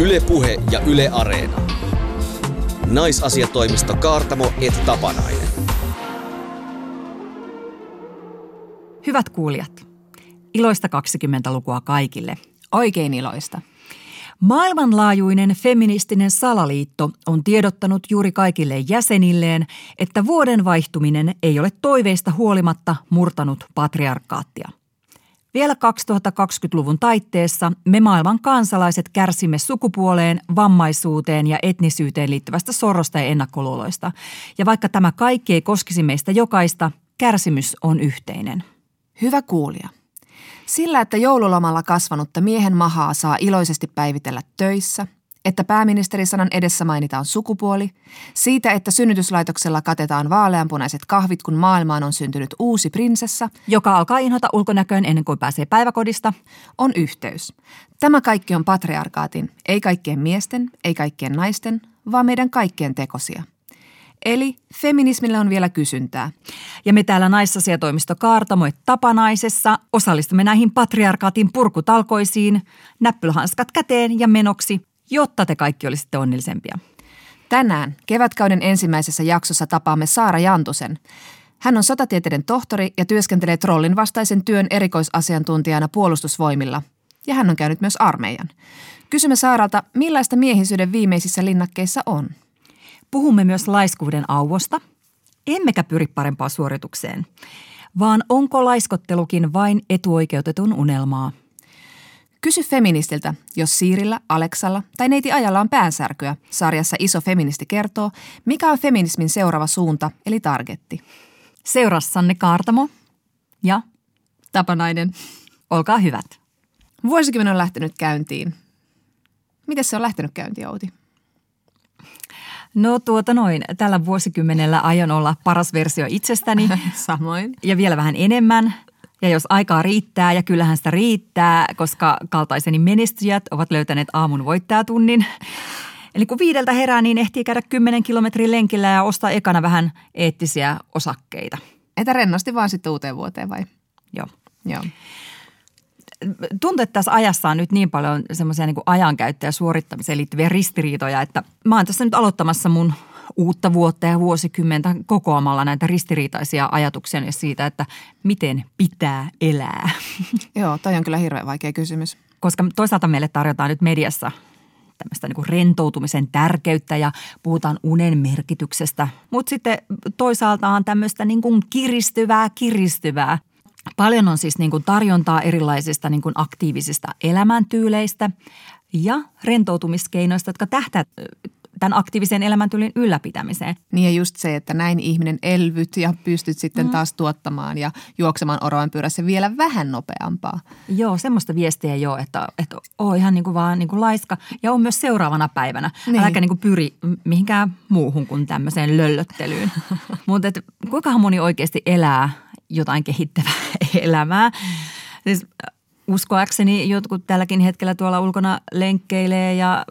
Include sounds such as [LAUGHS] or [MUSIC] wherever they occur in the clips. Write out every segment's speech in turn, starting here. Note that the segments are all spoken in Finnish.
Ylepuhe ja Yle Areena. Naisasiatoimisto Kaartamo et Tapanainen. Hyvät kuulijat, iloista 20-lukua kaikille. Oikein iloista. Maailmanlaajuinen feministinen salaliitto on tiedottanut juuri kaikille jäsenilleen, että vuoden vaihtuminen ei ole toiveista huolimatta murtanut patriarkaattia. Vielä 2020-luvun taitteessa me maailman kansalaiset kärsimme sukupuoleen, vammaisuuteen ja etnisyyteen liittyvästä sorrosta ja ennakkoluuloista. Ja vaikka tämä kaikki ei koskisi meistä jokaista, kärsimys on yhteinen. Hyvä kuulija. Sillä, että joululomalla kasvanutta miehen mahaa saa iloisesti päivitellä töissä, että pääministerisanan edessä mainitaan sukupuoli, siitä, että synnytyslaitoksella katetaan vaaleanpunaiset kahvit, kun maailmaan on syntynyt uusi prinsessa, Joka alkaa inhota ulkonäköön ennen kuin pääsee päiväkodista. on yhteys. Tämä kaikki on patriarkaatin, ei kaikkien miesten, ei kaikkien naisten, vaan meidän kaikkien tekosia. Eli feminismille on vielä kysyntää. Ja me täällä naisasiatoimisto Kaartamo et Tapanaisessa osallistumme näihin patriarkaatin purkutalkoisiin, näppylhanskat käteen ja menoksi, jotta te kaikki olisitte onnellisempia. Tänään kevätkauden ensimmäisessä jaksossa tapaamme Saara Jantusen. Hän on sotatieteiden tohtori ja työskentelee trollin vastaisen työn erikoisasiantuntijana puolustusvoimilla. Ja hän on käynyt myös armeijan. Kysymme Saaralta, millaista miehisyyden viimeisissä linnakkeissa on. Puhumme myös laiskuuden auvosta, emmekä pyri parempaan suoritukseen, vaan onko laiskottelukin vain etuoikeutetun unelmaa? Kysy feministiltä, jos Siirillä, Aleksalla tai neiti Ajalla on päänsärkyä. Sarjassa Iso feministi kertoo, mikä on feminismin seuraava suunta, eli targetti. Seurassanne Kaartamo ja Tapanainen. olkaa hyvät. Vuosikymmen on lähtenyt käyntiin. Miten se on lähtenyt käyntiin, Outi? No tuota noin, tällä vuosikymmenellä aion olla paras versio itsestäni [LAUGHS] Samoin. ja vielä vähän enemmän. Ja jos aikaa riittää, ja kyllähän sitä riittää, koska kaltaiseni menestyjät ovat löytäneet aamun voittajatunnin. Eli kun viideltä herää, niin ehtii käydä 10 kilometrin lenkillä ja ostaa ekana vähän eettisiä osakkeita. Että rennosti vaan sitten uuteen vuoteen vai? Joo. Joo. Tuntuu, että tässä ajassa on nyt niin paljon semmoisia niin ajankäyttöä ja suorittamiseen liittyviä ristiriitoja, että mä oon tässä nyt aloittamassa mun uutta vuotta ja vuosikymmentä kokoamalla näitä ristiriitaisia ajatuksia siitä, että miten pitää elää. [LAUGHS] Joo, toi on kyllä hirveän vaikea kysymys. Koska toisaalta meille tarjotaan nyt mediassa tämmöistä niin rentoutumisen tärkeyttä ja puhutaan unen merkityksestä. Mutta sitten toisaalta on tämmöistä niin kuin kiristyvää, kiristyvää. Paljon on siis niin kuin tarjontaa erilaisista niin kuin aktiivisista elämäntyyleistä ja rentoutumiskeinoista, jotka tähtää tämän aktiivisen elämäntyylin ylläpitämiseen. Niin ja just se, että näin ihminen elvyt ja pystyt sitten mm. taas tuottamaan ja juoksemaan oroan pyörässä vielä vähän nopeampaa. Joo, semmoista viestiä ole, että, että oo ihan niin kuin vaan niin kuin laiska ja on myös seuraavana päivänä. Niin. Äläkä niin kuin pyri mihinkään muuhun kuin tämmöiseen löllöttelyyn. [LAUGHS] Mutta kuinkahan moni oikeasti elää jotain kehittävää [LAUGHS] elämää. Siis uskoakseni jotkut tälläkin hetkellä tuolla ulkona lenkkeilee ja,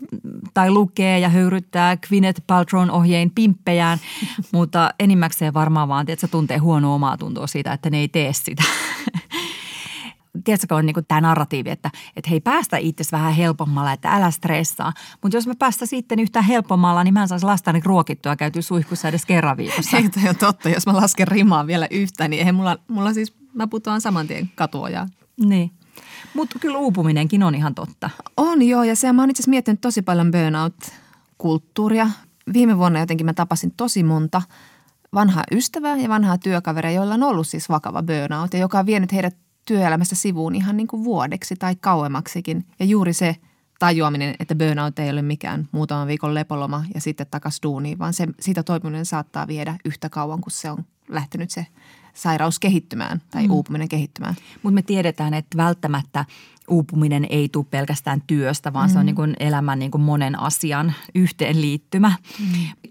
tai lukee ja höyryttää Gwyneth Paltrown ohjein pimppejään, [LAUGHS] mutta enimmäkseen varmaan vaan, että se tuntee huonoa omaa tuntoa siitä, että ne ei tee sitä. [LAUGHS] Tiedätkö, on niin tämä narratiivi, että, että hei päästä itse vähän helpommalla, että älä stressaa. Mutta jos mä päästä sitten yhtään helpommalla, niin mä en saisi lastani ruokittua ja käytyy suihkussa edes kerran viikossa. [LAUGHS] Ei toi on totta, jos mä lasken rimaa vielä yhtä, niin eihän mulla, mulla siis, mä putoan saman tien katuojaan. Niin. Mutta kyllä uupuminenkin on ihan totta. On joo, ja se mä oon itse asiassa miettinyt tosi paljon burnout-kulttuuria. Viime vuonna jotenkin mä tapasin tosi monta vanhaa ystävää ja vanhaa työkaveria, joilla on ollut siis vakava burnout ja joka on vienyt heidät työelämästä sivuun ihan niin kuin vuodeksi tai kauemmaksikin. Ja juuri se tajuaminen, että burnout ei ole mikään muutaman viikon lepoloma ja sitten takas duuniin, vaan se, siitä toipuminen saattaa viedä yhtä kauan, kun se on lähtenyt se sairaus kehittymään tai mm. uupuminen kehittymään. Mutta me tiedetään, että välttämättä uupuminen ei tule pelkästään työstä, vaan mm. se on niin kuin elämän niin kuin monen asian yhteenliittymä. Mm.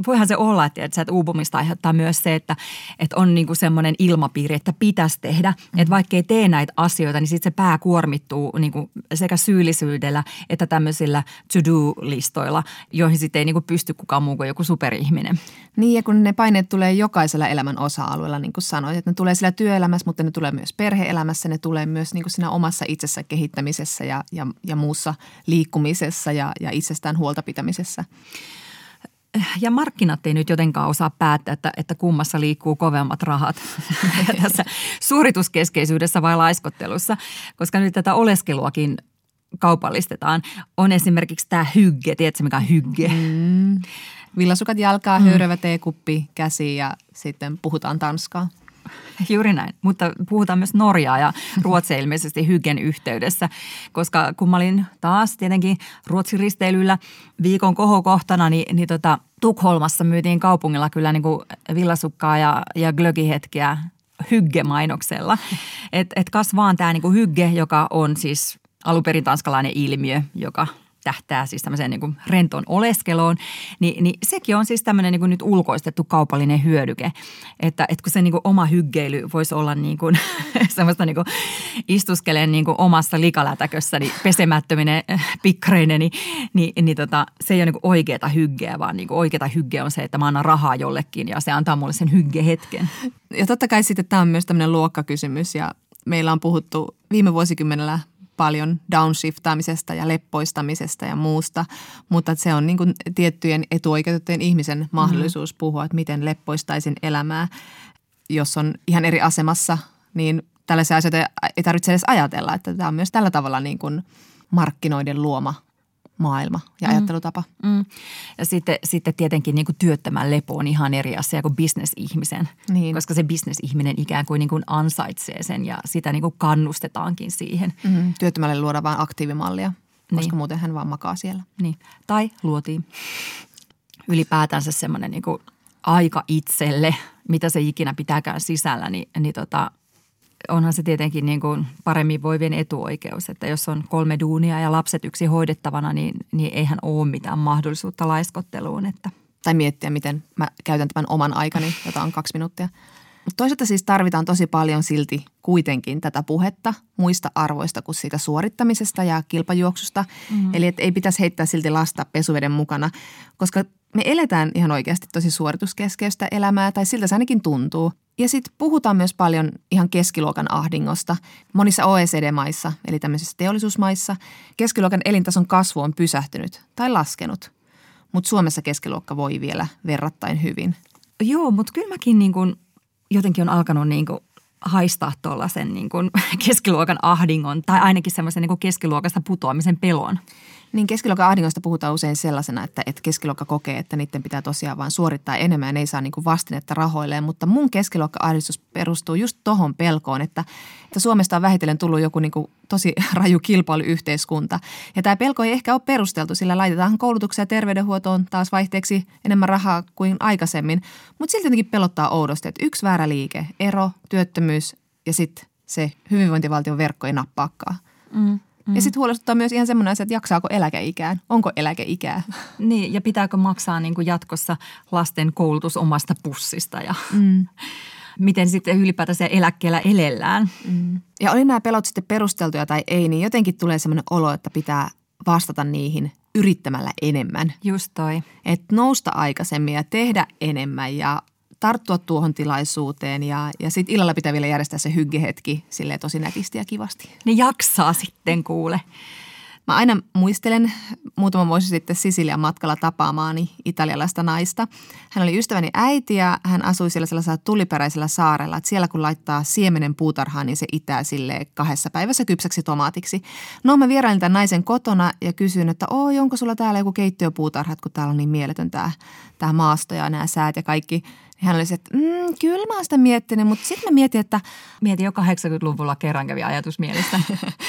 Voihan se olla, että, että, että uupumista aiheuttaa myös se, että, että on niin kuin semmoinen ilmapiiri, että pitäisi tehdä. Mm. Että vaikka ei tee näitä asioita, niin sitten se pää kuormittuu niin kuin sekä syyllisyydellä että tämmöisillä to-do-listoilla, joihin sitten ei niin kuin pysty kukaan muu kuin joku superihminen. Niin ja kun ne paineet tulee jokaisella elämän osa-alueella, niin kuin sanoit, että ne tulee sillä työelämässä, mutta ne tulee myös perheelämässä, ne tulee myös niin kuin siinä omassa itsessä kehittämisessä syömisessä ja, ja, ja muussa liikkumisessa ja, ja itsestään huolta pitämisessä. Ja markkinat ei nyt jotenkaan osaa päättää, että, että kummassa liikkuu kovemmat rahat [LAUGHS] tässä suorituskeskeisyydessä vai laiskottelussa, koska nyt tätä oleskeluakin kaupallistetaan. On esimerkiksi tämä hygge, tiedätkö mikä on hygge? Mm. Villasukat jalkaa, mm. höyrevä teekuppi käsi ja sitten puhutaan tanskaa. [LAUGHS] Juuri näin, mutta puhutaan myös Norjaa ja [LAUGHS] Ruotsia ilmeisesti Hyggen yhteydessä, koska kun mä olin taas tietenkin Ruotsin risteilyllä viikon kohokohtana, niin, niin tota, Tukholmassa myytiin kaupungilla kyllä niin kuin villasukkaa ja, ja glögihetkiä hygge-mainoksella. [LAUGHS] Että et kas vaan tämä niin hygge, joka on siis alunperin tanskalainen ilmiö, joka tähtää siis tämmöiseen niin kuin rentoon oleskeluun, niin, niin sekin on siis tämmöinen niin nyt ulkoistettu kaupallinen hyödyke. Että, että kun se niin kuin oma hyggeily voisi olla niin kuin, [LAUGHS] semmoista niin kuin istuskeleen niin kuin omassa likalätäkössä, niin pesemättöminen pikkareinen, niin, niin, niin tota, se ei ole niin oikeata hyggeä, vaan niin oikeata hyggeä on se, että mä annan rahaa jollekin ja se antaa mulle sen hyggehetken. Ja totta kai sitten tämä on myös tämmöinen luokkakysymys ja meillä on puhuttu viime vuosikymmenellä paljon downshiftaamisesta ja leppoistamisesta ja muusta, mutta se on niin kuin tiettyjen etuoikeutettujen ihmisen mhm. mahdollisuus mm-hmm. puhua, että miten leppoistaisin elämää. Jos on ihan eri asemassa, niin tällaisia asioita ei tarvitse edes ajatella, että tämä on myös tällä tavalla niin kuin markkinoiden luoma maailma ja mm. ajattelutapa. Mm. Ja sitten, sitten tietenkin niin kuin työttömän lepo on ihan eri asia kuin bisnesihmisen, niin. koska se bisnesihminen ikään kuin, niin kuin ansaitsee sen ja sitä niin kuin kannustetaankin siihen. Mm. Työttömälle luodaan vain aktiivimallia, koska niin. muuten hän vaan makaa siellä. Niin. Tai luotiin ylipäätänsä semmoinen niin aika itselle, mitä se ikinä pitääkään sisällä, niin, niin tota, onhan se tietenkin niin kuin paremmin voivien etuoikeus, että jos on kolme duunia ja lapset yksi hoidettavana, niin, niin eihän ole mitään mahdollisuutta laiskotteluun. Että. Tai miettiä, miten mä käytän tämän oman aikani, jota on kaksi minuuttia. Toisaalta siis tarvitaan tosi paljon silti kuitenkin tätä puhetta muista arvoista kuin siitä suorittamisesta ja kilpajuoksusta. Mm-hmm. Eli että ei pitäisi heittää silti lasta pesuveden mukana, koska me eletään ihan oikeasti tosi suorituskeskeistä elämää, tai siltä se ainakin tuntuu. Ja sitten puhutaan myös paljon ihan keskiluokan ahdingosta. Monissa OECD-maissa, eli tämmöisissä teollisuusmaissa, keskiluokan elintason kasvu on pysähtynyt tai laskenut. Mutta Suomessa keskiluokka voi vielä verrattain hyvin. Joo, mutta kyllä mäkin niin kun jotenkin on alkanut niin kun haistaa tuollaisen niin [LAUGHS] keskiluokan ahdingon tai ainakin semmoisen niin keskiluokasta putoamisen pelon. Niin keskiluokan ahdingosta puhutaan usein sellaisena, että, että keskiluokka kokee, että niiden pitää tosiaan vain suorittaa enemmän ja ne ei saa niin kuin vastinetta rahoilleen. Mutta mun keskiluokka ahdistus perustuu just tohon pelkoon, että, että Suomesta on vähitellen tullut joku niin kuin tosi [LAUGHS] raju kilpailuyhteiskunta. Ja tämä pelko ei ehkä ole perusteltu, sillä laitetaan koulutuksia ja terveydenhuoltoon taas vaihteeksi enemmän rahaa kuin aikaisemmin. Mutta silti jotenkin pelottaa oudosti, että yksi väärä liike, ero, työttömyys ja sitten se hyvinvointivaltion verkko ei nappaakaan. Mm. Mm. Ja sitten huolestuttaa myös ihan semmoinen asia, että jaksaako eläkeikään, onko eläkeikää. [LAUGHS] Niin, ja pitääkö maksaa niin kuin jatkossa lasten koulutus omasta pussista ja mm. [LAUGHS] miten sitten ylipäätänsä eläkkeellä elellään. Mm. Ja oli nämä pelot sitten perusteltuja tai ei, niin jotenkin tulee semmoinen olo, että pitää vastata niihin yrittämällä enemmän. Just toi. Että nousta aikaisemmin ja tehdä enemmän ja tarttua tuohon tilaisuuteen ja, ja sitten illalla pitää vielä järjestää se hyggehetki silleen tosi nätisti ja kivasti. Ne jaksaa sitten kuule. Mä aina muistelen muutama vuosi sitten Sisilian matkalla tapaamaani italialaista naista. Hän oli ystäväni äiti ja hän asui siellä sellaisella tuliperäisellä saarella, että siellä kun laittaa siemenen puutarhaan, niin se itää sille kahdessa päivässä kypsäksi tomaatiksi. No mä vierailin tämän naisen kotona ja kysyin, että oi, onko sulla täällä joku keittiöpuutarha, kun täällä on niin mieletön tämä, tämä maasto ja nämä säät ja kaikki. Hän oli se, että mm, kyllä mä oon sitä miettinyt, mutta sitten mä mietin, että... Mietin jo 80-luvulla kerran kävi ajatus mielestä.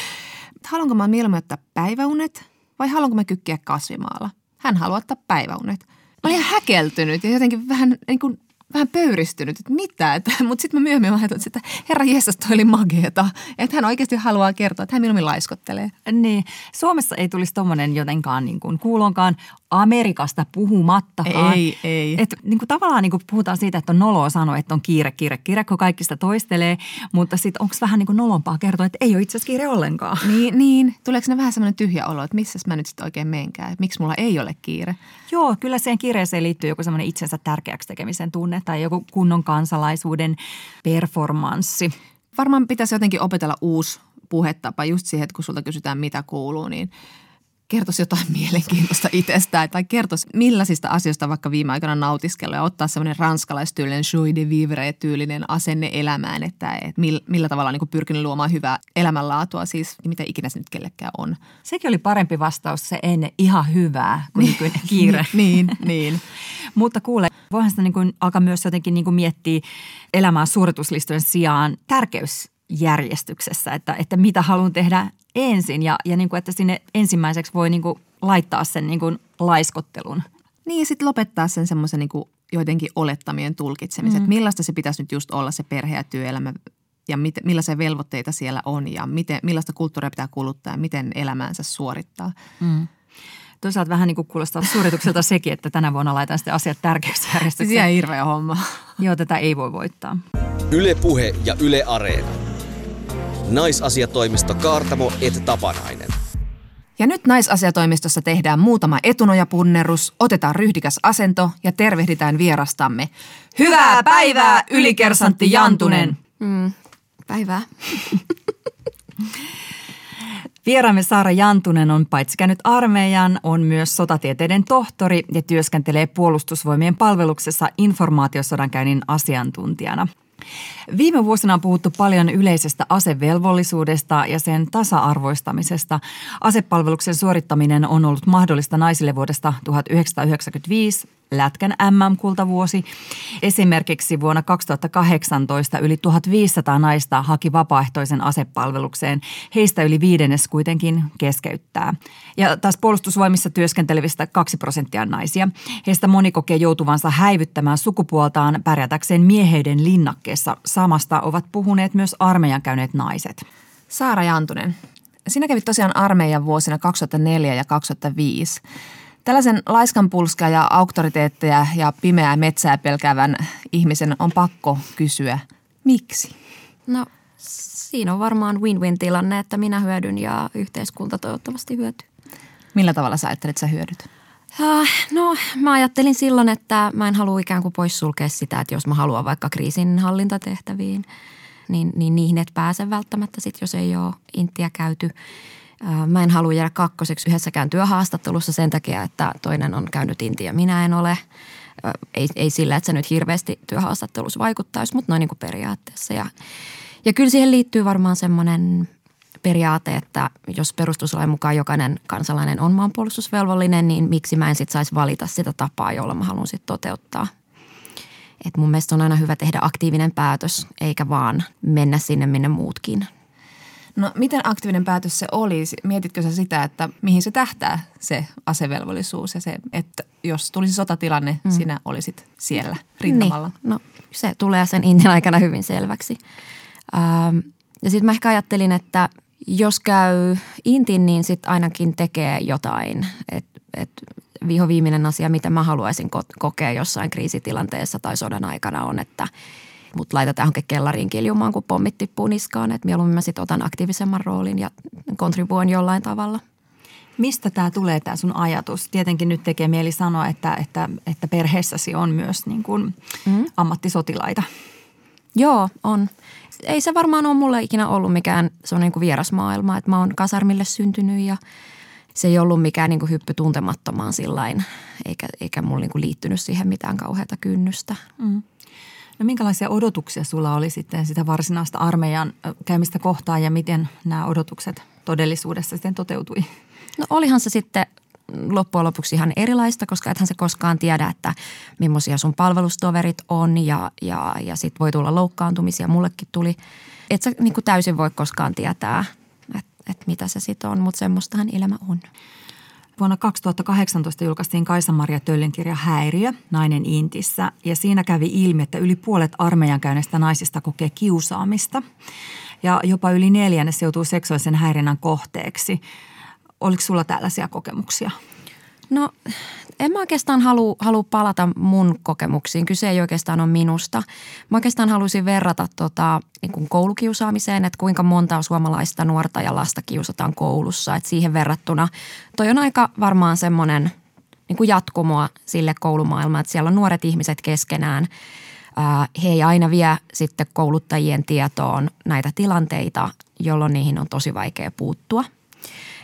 [LAUGHS] haluanko mä mieluummin ottaa päiväunet vai haluanko mä kykkiä kasvimaalla? Hän haluaa ottaa päiväunet. Mä olin häkeltynyt ja jotenkin vähän niin kuin vähän pöyristynyt, että mitä. Että, [LAUGHS] mutta sitten mä myöhemmin ajattelin, että herra Jeesus, toi oli mageeta. Että hän oikeasti haluaa kertoa, että hän mieluummin laiskottelee. Niin. Suomessa ei tulisi tommonen jotenkaan niin kuin kuulonkaan Amerikasta puhumattakaan. Ei, ei. Et, niin kuin tavallaan niin kuin puhutaan siitä, että on noloa sanoa, että on kiire, kiire, kiire, kun kaikki sitä toistelee. Mutta sitten onko vähän niin kuin nolompaa kertoa, että ei ole itse asiassa kiire ollenkaan. [LAUGHS] Niin, niin. Tuleeko ne vähän semmoinen tyhjä olo, että missä mä nyt sitten oikein menkään? Miksi mulla ei ole kiire? Joo, kyllä siihen kiireeseen liittyy joku semmoinen itsensä tärkeäksi tekemisen tunne tai joku kunnon kansalaisuuden performanssi. Varmaan pitäisi jotenkin opetella uusi puhetapa just siihen, että kun sulta kysytään mitä kuuluu, niin kertoisi jotain [LAUGHS] mielenkiintoista itsestään tai kertoisi millaisista asioista vaikka viime aikoina nautiskellut ja ottaa semmoinen ranskalaistyylinen joy de vivre tyylinen asenne elämään, että, että millä tavalla on niin pyrkinyt luomaan hyvää elämänlaatua, siis mitä ikinä se nyt kellekään on. Sekin oli parempi vastaus se ennen ihan hyvää kuin niin, kiire. [LAUGHS] niin, niin. [LAUGHS] Mutta kuule, voihan sitä niin kuin alkaa myös jotenkin niin kuin miettiä elämää suorituslistojen sijaan tärkeysjärjestyksessä, että, että mitä haluan tehdä ensin ja, ja niin kuin, että sinne ensimmäiseksi voi niin kuin laittaa sen niin kuin laiskottelun. Niin ja sitten lopettaa sen semmoisen niin joidenkin olettamien tulkitsemisen, mm. että millaista se pitäisi nyt just olla se perhe- ja työelämä ja mit, millaisia velvoitteita siellä on ja miten, millaista kulttuuria pitää kuluttaa ja miten elämäänsä suorittaa. Mm. Toisaalta vähän niin kuin kuulostaa suoritukselta [LAUGHS] sekin, että tänä vuonna laitan sitten asiat tärkeysjärjestykseen. Se on hirveä homma. Joo, tätä ei voi voittaa. Yle Puhe ja Yle Areena. Naisasiatoimisto Kaartamo et Tapanainen. Ja nyt naisasiatoimistossa tehdään muutama etunojapunnerus, otetaan ryhdikäs asento ja tervehditään vierastamme. Hyvää päivää, ylikersantti Jantunen! Mm, päivää. [LAUGHS] Vieraamme Saara Jantunen on paitsi käynyt armeijan, on myös sotatieteiden tohtori ja työskentelee puolustusvoimien palveluksessa informaatiosodankäynnin asiantuntijana – Viime vuosina on puhuttu paljon yleisestä asevelvollisuudesta ja sen tasa-arvoistamisesta. Asepalveluksen suorittaminen on ollut mahdollista naisille vuodesta 1995 Lätkän MM-kultavuosi. Esimerkiksi vuonna 2018 yli 1500 naista haki vapaaehtoisen asepalvelukseen. Heistä yli viidennes kuitenkin keskeyttää. Ja taas puolustusvoimissa työskentelevistä 2 prosenttia naisia. Heistä moni kokee joutuvansa häivyttämään sukupuoltaan pärjätäkseen mieheiden linnakkeessa. Samasta ovat puhuneet myös armeijan käyneet naiset. Saara Jantunen, sinä kävit tosiaan armeijan vuosina 2004 ja 2005. Tällaisen laiskanpulskaa ja auktoriteetteja ja pimeää metsää pelkäävän ihmisen on pakko kysyä, miksi? No siinä on varmaan win-win tilanne, että minä hyödyn ja yhteiskunta toivottavasti hyötyy. Millä tavalla sä ajattelet, että sä hyödyt? Uh, no mä ajattelin silloin, että mä en halua ikään kuin poissulkea sitä, että jos mä haluan vaikka kriisinhallintatehtäviin, niin, niin niihin et pääse välttämättä sit, jos ei ole intiä käyty – Mä en halua jäädä kakkoseksi yhdessäkään työhaastattelussa sen takia, että toinen on käynyt Intia, minä en ole. Ei, ei sillä, että se nyt hirveästi työhaastattelussa vaikuttaisi, mutta noin niin kuin periaatteessa. Ja, ja kyllä siihen liittyy varmaan semmoinen periaate, että jos perustuslain mukaan jokainen kansalainen on maanpuolustusvelvollinen, niin miksi mä en sitten saisi valita sitä tapaa, jolla mä haluan sitten toteuttaa. Et mun mielestä on aina hyvä tehdä aktiivinen päätös, eikä vaan mennä sinne, minne muutkin – No miten aktiivinen päätös se oli? Mietitkö sä sitä, että mihin se tähtää se asevelvollisuus ja se, että jos tulisi sotatilanne, mm. sinä olisit siellä rintamalla? Niin. No se tulee sen intin aikana hyvin selväksi. Ähm, ja sitten mä ehkä ajattelin, että jos käy intin, niin sitten ainakin tekee jotain. Että et vihoviimeinen asia, mitä mä haluaisin kokea jossain kriisitilanteessa tai sodan aikana on, että – mutta laitetaan johonkin kellariin kiljumaan, kun pommit tippuu niskaan. Että mieluummin mä sitten otan aktiivisemman roolin ja kontribuoin jollain tavalla. Mistä tämä tulee, tämä sun ajatus? Tietenkin nyt tekee mieli sanoa, että, että, että perheessäsi on myös niin kuin mm. ammattisotilaita. Joo, on. Ei se varmaan ole mulle ikinä ollut mikään se on niin kuin vieras maailma, että mä oon kasarmille syntynyt ja se ei ollut mikään niin kuin hyppy tuntemattomaan sillain, eikä, eikä mulla niin kuin liittynyt siihen mitään kauheata kynnystä. Mm. No minkälaisia odotuksia sulla oli sitten sitä varsinaista armeijan käymistä kohtaan ja miten nämä odotukset todellisuudessa sitten toteutui? No olihan se sitten loppujen lopuksi ihan erilaista, koska ethän se koskaan tiedä, että millaisia sun palvelustoverit on ja, ja, ja sit voi tulla loukkaantumisia, mullekin tuli. Et sä niin täysin voi koskaan tietää, että et mitä se sitten on, mutta semmoistahan elämä on. Vuonna 2018 julkaistiin Kaisa-Maria Töllin kirja Häiriö, nainen Intissä, ja siinä kävi ilmi, että yli puolet armeijan käyneistä naisista kokee kiusaamista ja jopa yli neljännes joutuu seksuaalisen häirinnän kohteeksi. Oliko sulla tällaisia kokemuksia? No en mä oikeastaan halua, halua palata mun kokemuksiin. Kyse ei oikeastaan ole minusta. Mä oikeastaan haluaisin verrata tota, niin kuin koulukiusaamiseen, että kuinka monta suomalaista nuorta ja lasta kiusataan koulussa. Et siihen verrattuna toi on aika varmaan semmoinen niin kuin jatkumoa sille koulumaailmaan, että siellä on nuoret ihmiset keskenään he ei aina vie sitten kouluttajien tietoon näitä tilanteita, jolloin niihin on tosi vaikea puuttua.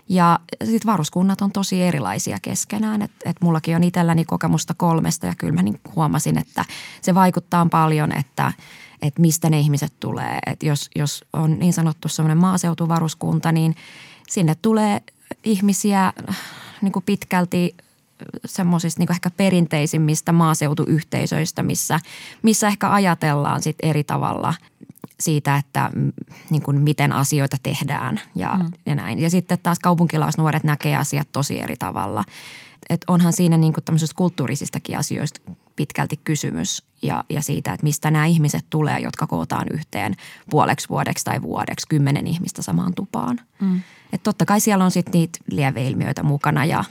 Ja sitten varuskunnat on tosi erilaisia keskenään. Että et mullakin on itselläni kokemusta kolmesta ja kyllä mä niin huomasin, että se vaikuttaa paljon, että että mistä ne ihmiset tulee. Että jos, jos on niin sanottu semmoinen maaseutuvaruskunta, niin sinne tulee ihmisiä niin kuin pitkälti semmoisista niin ehkä perinteisimmistä maaseutuyhteisöistä, missä, missä ehkä ajatellaan sit eri tavalla siitä, että niin kuin miten asioita tehdään ja, mm. ja näin. Ja sitten taas kaupunkilaisnuoret näkee asiat tosi eri tavalla. Et onhan siinä niin kuin tämmöisistä kulttuurisistakin asioista pitkälti kysymys ja, ja siitä, että mistä nämä ihmiset tulee, jotka kootaan yhteen puoleksi vuodeksi tai vuodeksi kymmenen ihmistä samaan tupaan. Mm. Et totta kai siellä on sitten niitä lieveilmiöitä mukana ja,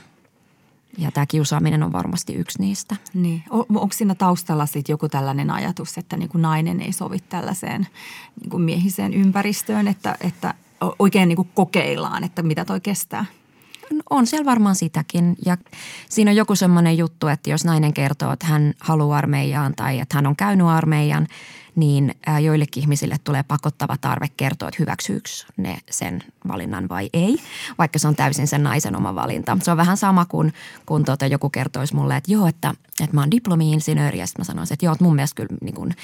ja tämä kiusaaminen on varmasti yksi niistä. Niin. On, onko siinä taustalla sitten joku tällainen ajatus, että niin kuin nainen ei sovi tällaiseen niin kuin miehiseen ympäristöön, että, että oikein niin kuin kokeillaan, että mitä toi kestää? On siellä varmaan sitäkin ja siinä on joku semmoinen juttu, että jos nainen kertoo, että hän haluaa armeijaan tai että hän on käynyt armeijan, niin joillekin ihmisille tulee pakottava tarve kertoa, että hyväksyykö ne sen valinnan vai ei, vaikka se on täysin sen naisen oma valinta. Se on vähän sama kuin kun tuota, joku kertoisi mulle, että joo, että, että mä oon diplomi-insinööri ja sitten mä sanoisin, että joo, että mun mielestä kyllä niin kuin,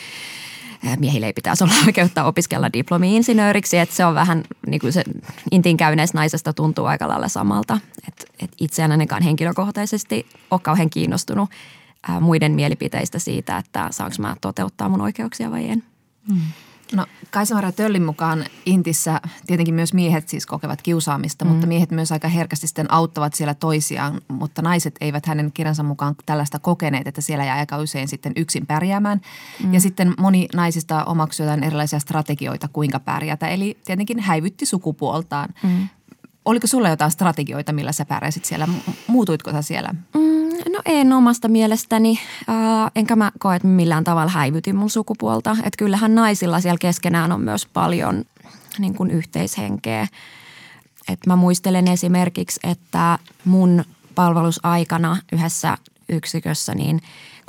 miehille ei pitäisi olla [LAUGHS] oikeutta opiskella diplomi-insinööriksi, että se on vähän niin kuin se intin käyneestä naisesta tuntuu aika lailla samalta. Että et itse en ainakaan henkilökohtaisesti ole kauhean kiinnostunut muiden mielipiteistä siitä, että saanko mä toteuttaa mun oikeuksia vai en. Hmm. No Kaisamara Töllin mukaan Intissä tietenkin myös miehet siis kokevat kiusaamista, mm. mutta miehet myös aika herkästi sitten auttavat siellä toisiaan, mutta naiset eivät hänen kirjansa mukaan tällaista kokeneet, että siellä jää aika usein sitten yksin pärjäämään. Mm. Ja sitten moni naisista omaksui erilaisia strategioita, kuinka pärjätä, eli tietenkin häivytti sukupuoltaan. Mm. Oliko sulla jotain strategioita, millä sä pärjäsit siellä? Muutuitko sä siellä? Mm No en omasta mielestäni, äh, enkä mä koe, että millään tavalla häivytin mun sukupuolta. Että kyllähän naisilla siellä keskenään on myös paljon niin kuin yhteishenkeä. Et mä muistelen esimerkiksi, että mun palvelusaikana yhdessä yksikössä, niin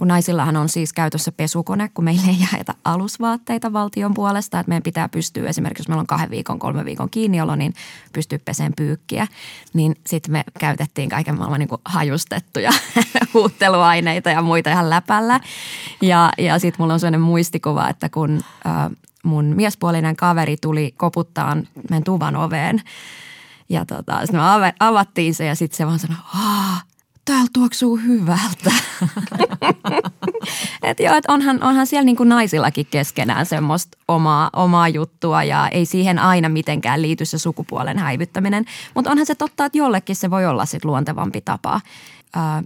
kun naisillahan on siis käytössä pesukone, kun meille ei jaeta alusvaatteita valtion puolesta, että meidän pitää pystyä esimerkiksi, jos meillä on kahden viikon, kolmen viikon kiinniolo, niin pystyy peseen pyykkiä. Niin sitten me käytettiin kaiken maailman niin hajustettuja [LAUGHS] huutteluaineita ja muita ihan läpällä. Ja, ja sitten mulla on sellainen muistikuva, että kun äh, mun miespuolinen kaveri tuli koputtaan meidän tuvan oveen, ja tota, sitten me avattiin se ja sitten se vaan sanoi, täällä tuoksuu hyvältä. [LAUGHS] et joo, et onhan, onhan siellä niin kuin naisillakin keskenään semmoista omaa, omaa juttua ja ei siihen aina mitenkään liity se sukupuolen häivyttäminen. Mutta onhan se totta, että jollekin se voi olla sit luontevampi tapa.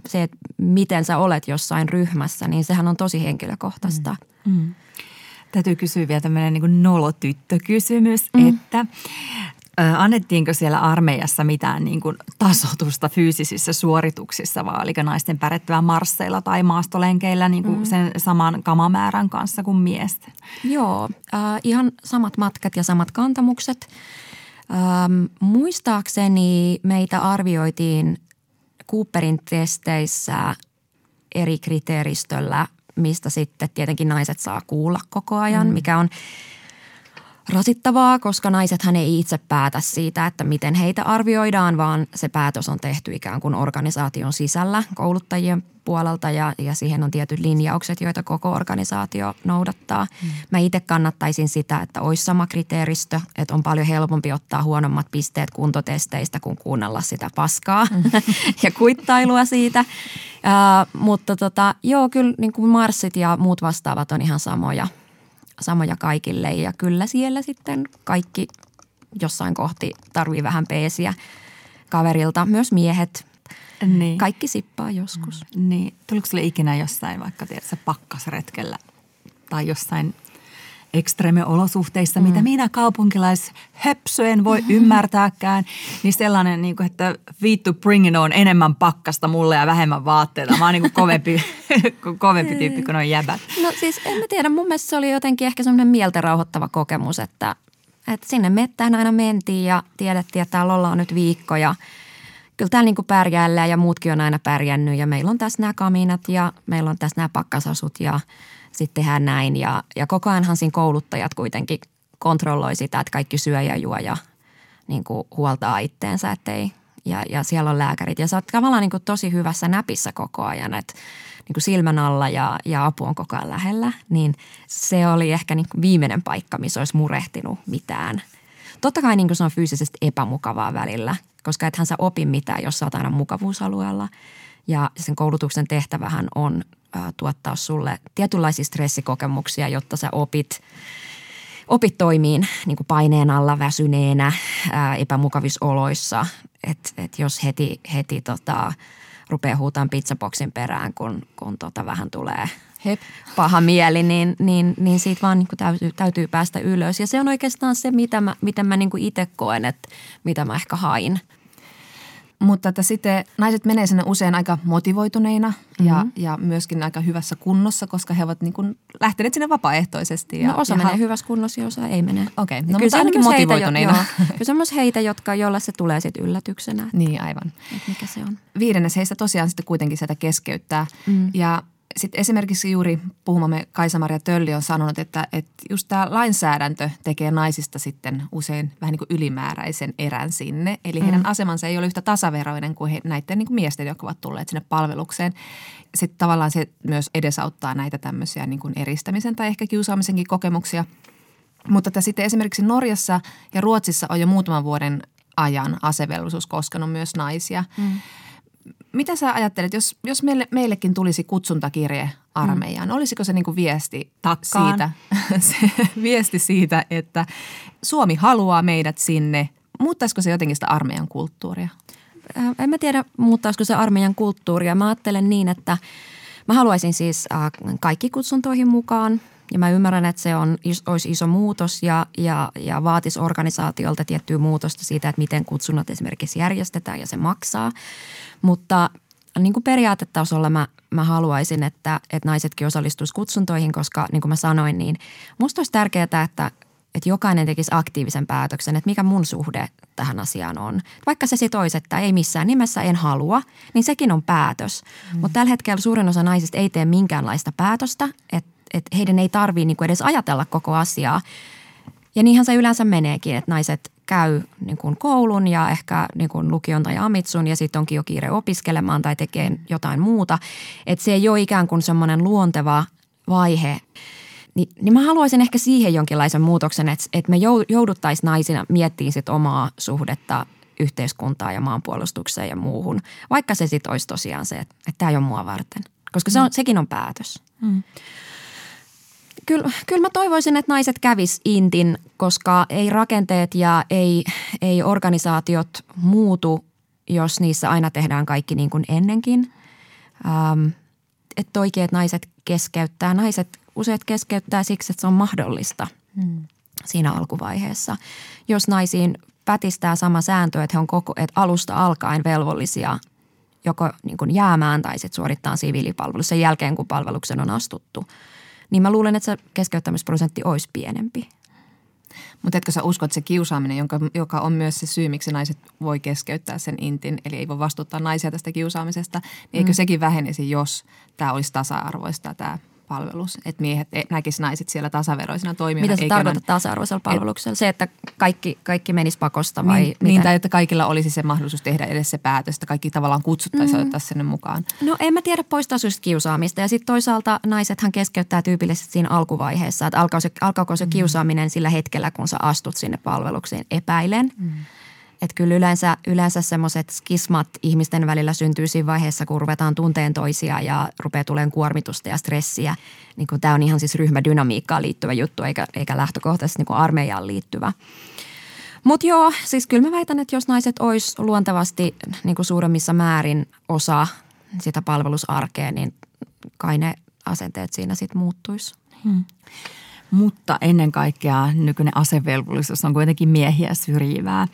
se, että miten sä olet jossain ryhmässä, niin sehän on tosi henkilökohtaista. Mm. Mm. Täytyy kysyä vielä tämmöinen niin nolotyttökysymys, mm. että Annettiinko siellä armeijassa mitään niin kuin tasotusta fyysisissä suorituksissa vai oliko naisten pärjättävä marsseilla tai maastolenkeillä niin kuin mm. sen saman kamamäärän kanssa kuin miesten? Joo, äh, ihan samat matkat ja samat kantamukset. Ähm, muistaakseni meitä arvioitiin Cooperin testeissä eri kriteeristöllä, mistä sitten tietenkin naiset saa kuulla koko ajan, mm. mikä on – rasittavaa, koska naisethan ei itse päätä siitä, että miten heitä arvioidaan, vaan se päätös on tehty ikään kuin organisaation sisällä kouluttajien puolelta ja, ja siihen on tietyt linjaukset, joita koko organisaatio noudattaa. Mm. Mä itse kannattaisin sitä, että olisi sama kriteeristö, että on paljon helpompi ottaa huonommat pisteet kuntotesteistä kuin kuunnella sitä paskaa mm. [LAUGHS] ja kuittailua siitä. Uh, mutta tota, joo, kyllä niin kuin marssit ja muut vastaavat on ihan samoja – samoja kaikille ja kyllä siellä sitten kaikki jossain kohti tarvii vähän peesiä kaverilta, myös miehet. Niin. Kaikki sippaa joskus. Mm. Niin. Tuliko sinulle ikinä jossain vaikka tiedätkö, pakkasretkellä tai jossain ekstreme-olosuhteissa, mm. mitä minä kaupunkilaishöpsö en voi ymmärtääkään, niin sellainen, niin kuin, että vittu bring it on enemmän pakkasta mulle ja vähemmän vaatteita. Mä oon niin kuin kovempi, [LAUGHS] kovempi tyyppi kuin noin jäbät. No siis en mä tiedä, mun mielestä se oli jotenkin ehkä semmoinen mieltä rauhoittava kokemus, että, että sinne mettään aina mentiin ja tiedettiin, että täällä ollaan nyt viikko ja kyllä täällä niin kuin pärjäillään ja muutkin on aina pärjännyt ja meillä on tässä nämä kaminat ja meillä on tässä nämä pakkasasut ja – sit tehdään näin. Ja, ja koko ajanhan siinä kouluttajat kuitenkin kontrolloi sitä, että kaikki syö ja juo ja niin kuin huoltaa itteensä, ettei, ja, ja siellä on lääkärit. Ja sä oot tavallaan niin kuin tosi hyvässä näpissä koko ajan, että niin kuin silmän alla ja, ja apu on koko ajan lähellä. Niin se oli ehkä niin kuin viimeinen paikka, missä olisi murehtinut mitään. Totta kai niin kuin se on fyysisesti epämukavaa välillä, koska ethän sä opi mitään, jos sä oot aina mukavuusalueella. Ja sen koulutuksen tehtävähän on tuottaa sulle tietynlaisia stressikokemuksia, jotta sä opit – opit toimiin niin kuin paineen alla väsyneenä ää, epämukavissa oloissa. Että et jos heti, heti tota, rupeaa huutamaan pizzaboksin perään, kun, kun tota vähän tulee Hep. paha mieli, niin, niin, niin siitä vaan niin kuin täytyy, täytyy päästä ylös. Ja se on oikeastaan se, mitä mä, miten mä niin kuin itse koen, että mitä mä ehkä hain – mutta että sitten naiset menee sinne usein aika motivoituneina mm-hmm. ja, mhm. ja myöskin aika hyvässä kunnossa, koska he ovat niin kuin lähteneet sinne vapaaehtoisesti. Ja, no osa ja menee ha- hyvässä kunnossa ja osa ei mene. Okei, okay, no mutta ainakin motivoituneina. Heitä, joo, kyllä se on myös heitä, jotka, joilla se tulee sitten yllätyksenä. Että, niin, aivan. Että mikä se on. Viidennes heistä tosiaan sitten kuitenkin sitä keskeyttää. Mm. Ja sitten esimerkiksi juuri puhumamme Kaisa-Maria Tölli on sanonut, että, että just tämä lainsäädäntö tekee naisista sitten usein vähän niin kuin ylimääräisen erän sinne. Eli heidän mm. asemansa ei ole yhtä tasaveroinen kuin he, näiden niin kuin miesten, jotka ovat tulleet sinne palvelukseen. Sitten tavallaan se myös edesauttaa näitä tämmöisiä niin kuin eristämisen tai ehkä kiusaamisenkin kokemuksia. Mutta että sitten esimerkiksi Norjassa ja Ruotsissa on jo muutaman vuoden ajan asevelvollisuus koskenut myös naisia. Mm mitä sä ajattelet, jos, jos meille, meillekin tulisi kutsuntakirje armeijaan, mm. olisiko se niin kuin viesti Takkaan. siitä, [LAUGHS] se viesti siitä, että Suomi haluaa meidät sinne, muuttaisiko se jotenkin sitä armeijan kulttuuria? Äh, en mä tiedä, muuttaisiko se armeijan kulttuuria. Mä ajattelen niin, että mä haluaisin siis äh, kaikki kutsuntoihin mukaan – ja mä ymmärrän, että se on, olisi iso muutos ja, ja, ja vaatisi organisaatiolta tiettyä muutosta siitä, että miten kutsunnat esimerkiksi järjestetään ja se maksaa. Mutta niin kuin periaatetasolla mä, mä haluaisin, että, että naisetkin osallistuisi kutsuntoihin, koska niin kuin mä sanoin, niin musta olisi tärkeää, että, että jokainen tekisi aktiivisen päätöksen, että mikä mun suhde tähän asiaan on. Vaikka se sitten olisi, että ei missään nimessä en halua, niin sekin on päätös. Mm. Mutta tällä hetkellä suurin osa naisista ei tee minkäänlaista päätöstä, että että heidän ei tarvitse niin edes ajatella koko asiaa. Ja niinhän se yleensä meneekin, että naiset käy niin kuin koulun ja ehkä niin kuin lukion tai amitsun ja sitten onkin jo kiire opiskelemaan tai tekee jotain muuta. Että se ei ole ikään kuin semmoinen luonteva vaihe. Ni, niin mä haluaisin ehkä siihen jonkinlaisen muutoksen, että, että me jouduttaisiin naisina miettimään sit omaa suhdetta yhteiskuntaa ja maanpuolustukseen ja muuhun. Vaikka se sitten olisi tosiaan se, että, että tämä ei ole mua varten. Koska se on, sekin on päätös. Mm kyllä, kyllä mä toivoisin, että naiset kävis intin, koska ei rakenteet ja ei, ei organisaatiot muutu, jos niissä aina tehdään kaikki niin kuin ennenkin. Ähm, että oikeat naiset keskeyttää. Naiset useat keskeyttää siksi, että se on mahdollista hmm. siinä alkuvaiheessa. Jos naisiin pätistää sama sääntö, että he on koko, että alusta alkaen velvollisia joko niin kuin jäämään tai sitten suorittaa siviilipalvelus sen jälkeen, kun palveluksen on astuttu – niin mä luulen, että se keskeyttämisprosentti olisi pienempi. Mutta etkö sä usko, että se kiusaaminen, jonka, joka on myös se syy, miksi naiset voi keskeyttää sen intin, eli ei voi vastuuttaa naisia tästä kiusaamisesta, niin eikö mm. sekin vähenisi, jos tämä olisi tasa-arvoista tämä palvelus, että miehet e, näkisivät naiset siellä tasaveroisina toimijoina. Mitä se tarkoittaa tasa-arvoisella palveluksella? Se, että kaikki, kaikki menisi pakosta vai niin, niin, tai että kaikilla olisi se mahdollisuus tehdä edes se päätös, että kaikki tavallaan kutsuttaisiin mm. ottaa sinne mukaan. No en mä tiedä poistaa kiusaamista ja sitten toisaalta naisethan keskeyttää tyypillisesti siinä alkuvaiheessa, että alkaako se, alkaako se mm. kiusaaminen sillä hetkellä, kun sä astut sinne palvelukseen, epäilen. Mm. Että kyllä yleensä, yleensä semmoiset skismat ihmisten välillä syntyy siinä vaiheessa, kun ruvetaan tunteen toisia ja rupeaa tulemaan kuormitusta ja stressiä. Niin tämä on ihan siis ryhmädynamiikkaan liittyvä juttu, eikä, eikä lähtökohtaisesti niin armeijaan liittyvä. Mutta joo, siis kyllä mä väitän, että jos naiset olisi luontevasti niin suuremmissa määrin osa sitä palvelusarkea, niin kai ne asenteet siinä sitten muuttuisi. Hmm. Mutta ennen kaikkea nykyinen asevelvollisuus on kuitenkin miehiä syrjivää.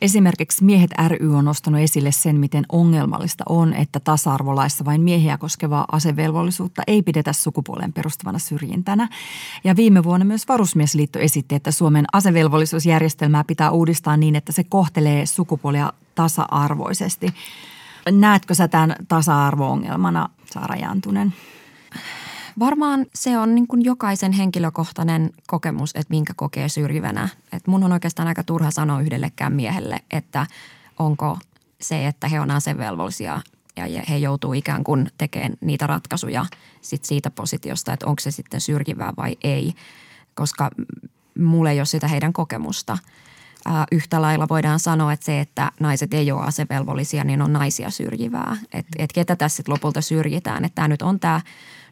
Esimerkiksi Miehet ry on nostanut esille sen, miten ongelmallista on, että tasa-arvolaissa vain miehiä koskevaa asevelvollisuutta ei pidetä sukupuolen perustavana syrjintänä. Ja viime vuonna myös Varusmiesliitto esitti, että Suomen asevelvollisuusjärjestelmää pitää uudistaa niin, että se kohtelee sukupuolia tasa-arvoisesti. Näetkö sä tämän tasa-arvo-ongelmana, Saara Jantunen? Varmaan se on niin kuin jokaisen henkilökohtainen kokemus, että minkä kokee syrjivänä. Et mun on oikeastaan aika turha sanoa yhdellekään miehelle, että onko se, että he on asevelvollisia ja he joutuu ikään kuin tekemään niitä ratkaisuja sit siitä positiosta, että onko se sitten syrjivää vai ei, koska mulle ei ole sitä heidän kokemusta. Yhtä lailla voidaan sanoa, että se, että naiset ei ole asevelvollisia, niin on naisia syrjivää. Että et ketä tässä sitten lopulta syrjitään. Että tämä nyt on tämä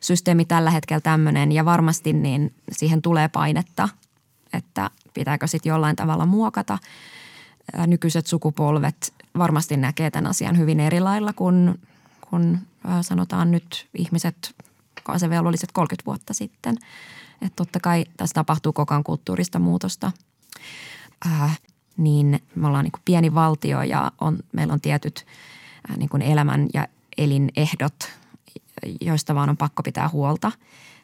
systeemi tällä hetkellä tämmöinen ja varmasti niin siihen tulee painetta, että pitääkö sitten jollain tavalla muokata. Nykyiset sukupolvet varmasti näkee tämän asian hyvin eri lailla kuin, kuin sanotaan nyt ihmiset, asevelvolliset 30 vuotta sitten. Että totta kai tässä tapahtuu koko ajan kulttuurista muutosta. Äh, niin me ollaan niin kuin pieni valtio ja on, meillä on tietyt äh, niin kuin elämän ja elinehdot, joista vaan on pakko pitää huolta.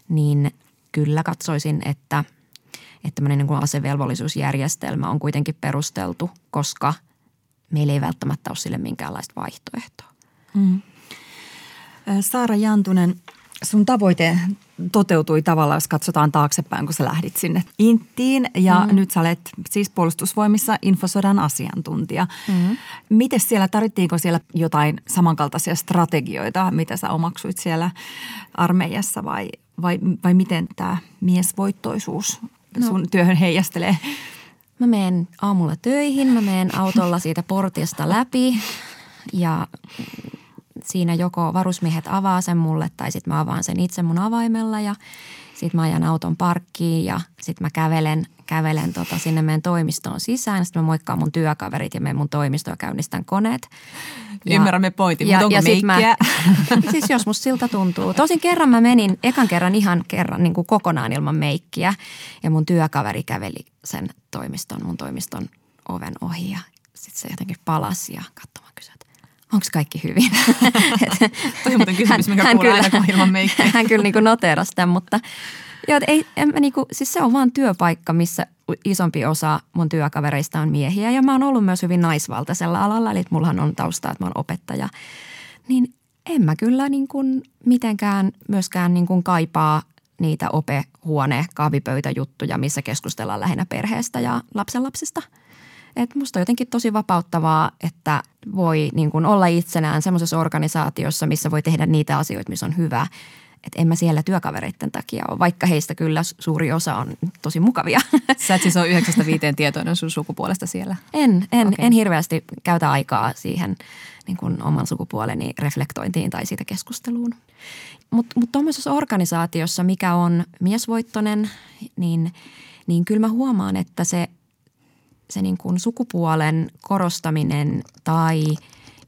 Niin kyllä katsoisin, että, että tämmöinen niin kuin asevelvollisuusjärjestelmä on kuitenkin perusteltu, koska – meillä ei välttämättä ole sille minkäänlaista vaihtoehtoa. Mm. Saara Jantunen, sun tavoite toteutui tavallaan, jos katsotaan taaksepäin, kun sä lähdit sinne Inttiin ja mm. nyt sä olet siis puolustusvoimissa infosodan asiantuntija. Mm. Miten siellä, tarvittiinko siellä jotain samankaltaisia strategioita, mitä sä omaksuit siellä armeijassa vai, vai, vai miten tämä miesvoittoisuus no. sun työhön heijastelee? Mä menen aamulla töihin, mä menen autolla siitä portista läpi ja siinä joko varusmiehet avaa sen mulle tai sitten mä avaan sen itse mun avaimella ja sitten mä ajan auton parkkiin ja sitten mä kävelen, kävelen tota sinne meidän toimistoon sisään. Sitten mä moikkaan mun työkaverit ja menen mun toimistoon ja käynnistän koneet. Ja, Ymmärrämme pointin, mutta onko ja meikkiä? Mä, [LAUGHS] siis jos musta siltä tuntuu. Tosin kerran mä menin, ekan kerran ihan kerran niin kuin kokonaan ilman meikkiä ja mun työkaveri käveli sen toimiston, mun toimiston oven ohi ja sitten se jotenkin palasi ja katsomaan kysyä, onko kaikki hyvin. [LAUGHS] Toi on muuten kysymys, mikä hän, kyllä, aina ilman meikkiä. Hän kyllä niin noteerasi tämän, mutta joo, ei, en mä niinku, siis se on vaan työpaikka, missä isompi osa mun työkavereista on miehiä ja mä oon ollut myös hyvin naisvaltaisella alalla, eli mullahan on taustaa, että mä oon opettaja. Niin en mä kyllä niin kuin mitenkään myöskään niin kuin kaipaa niitä opehuone, kahvipöytäjuttuja, missä keskustellaan lähinnä perheestä ja lapsenlapsista. Et musta on jotenkin tosi vapauttavaa, että voi niin kuin olla itsenään semmoisessa organisaatiossa, missä voi tehdä niitä asioita, missä on hyvä. Että en mä siellä työkavereiden takia ole, vaikka heistä kyllä suuri osa on tosi mukavia. [LAUGHS] Sä et siis ole yhdeksästä viiteen tietoinen sun sukupuolesta siellä? En, en, okay. en hirveästi käytä aikaa siihen niin kuin oman sukupuoleni reflektointiin tai siitä keskusteluun. Mutta mut tuommoisessa organisaatiossa, mikä on miesvoittonen, niin, niin kyllä mä huomaan, että se, se niin kuin sukupuolen korostaminen tai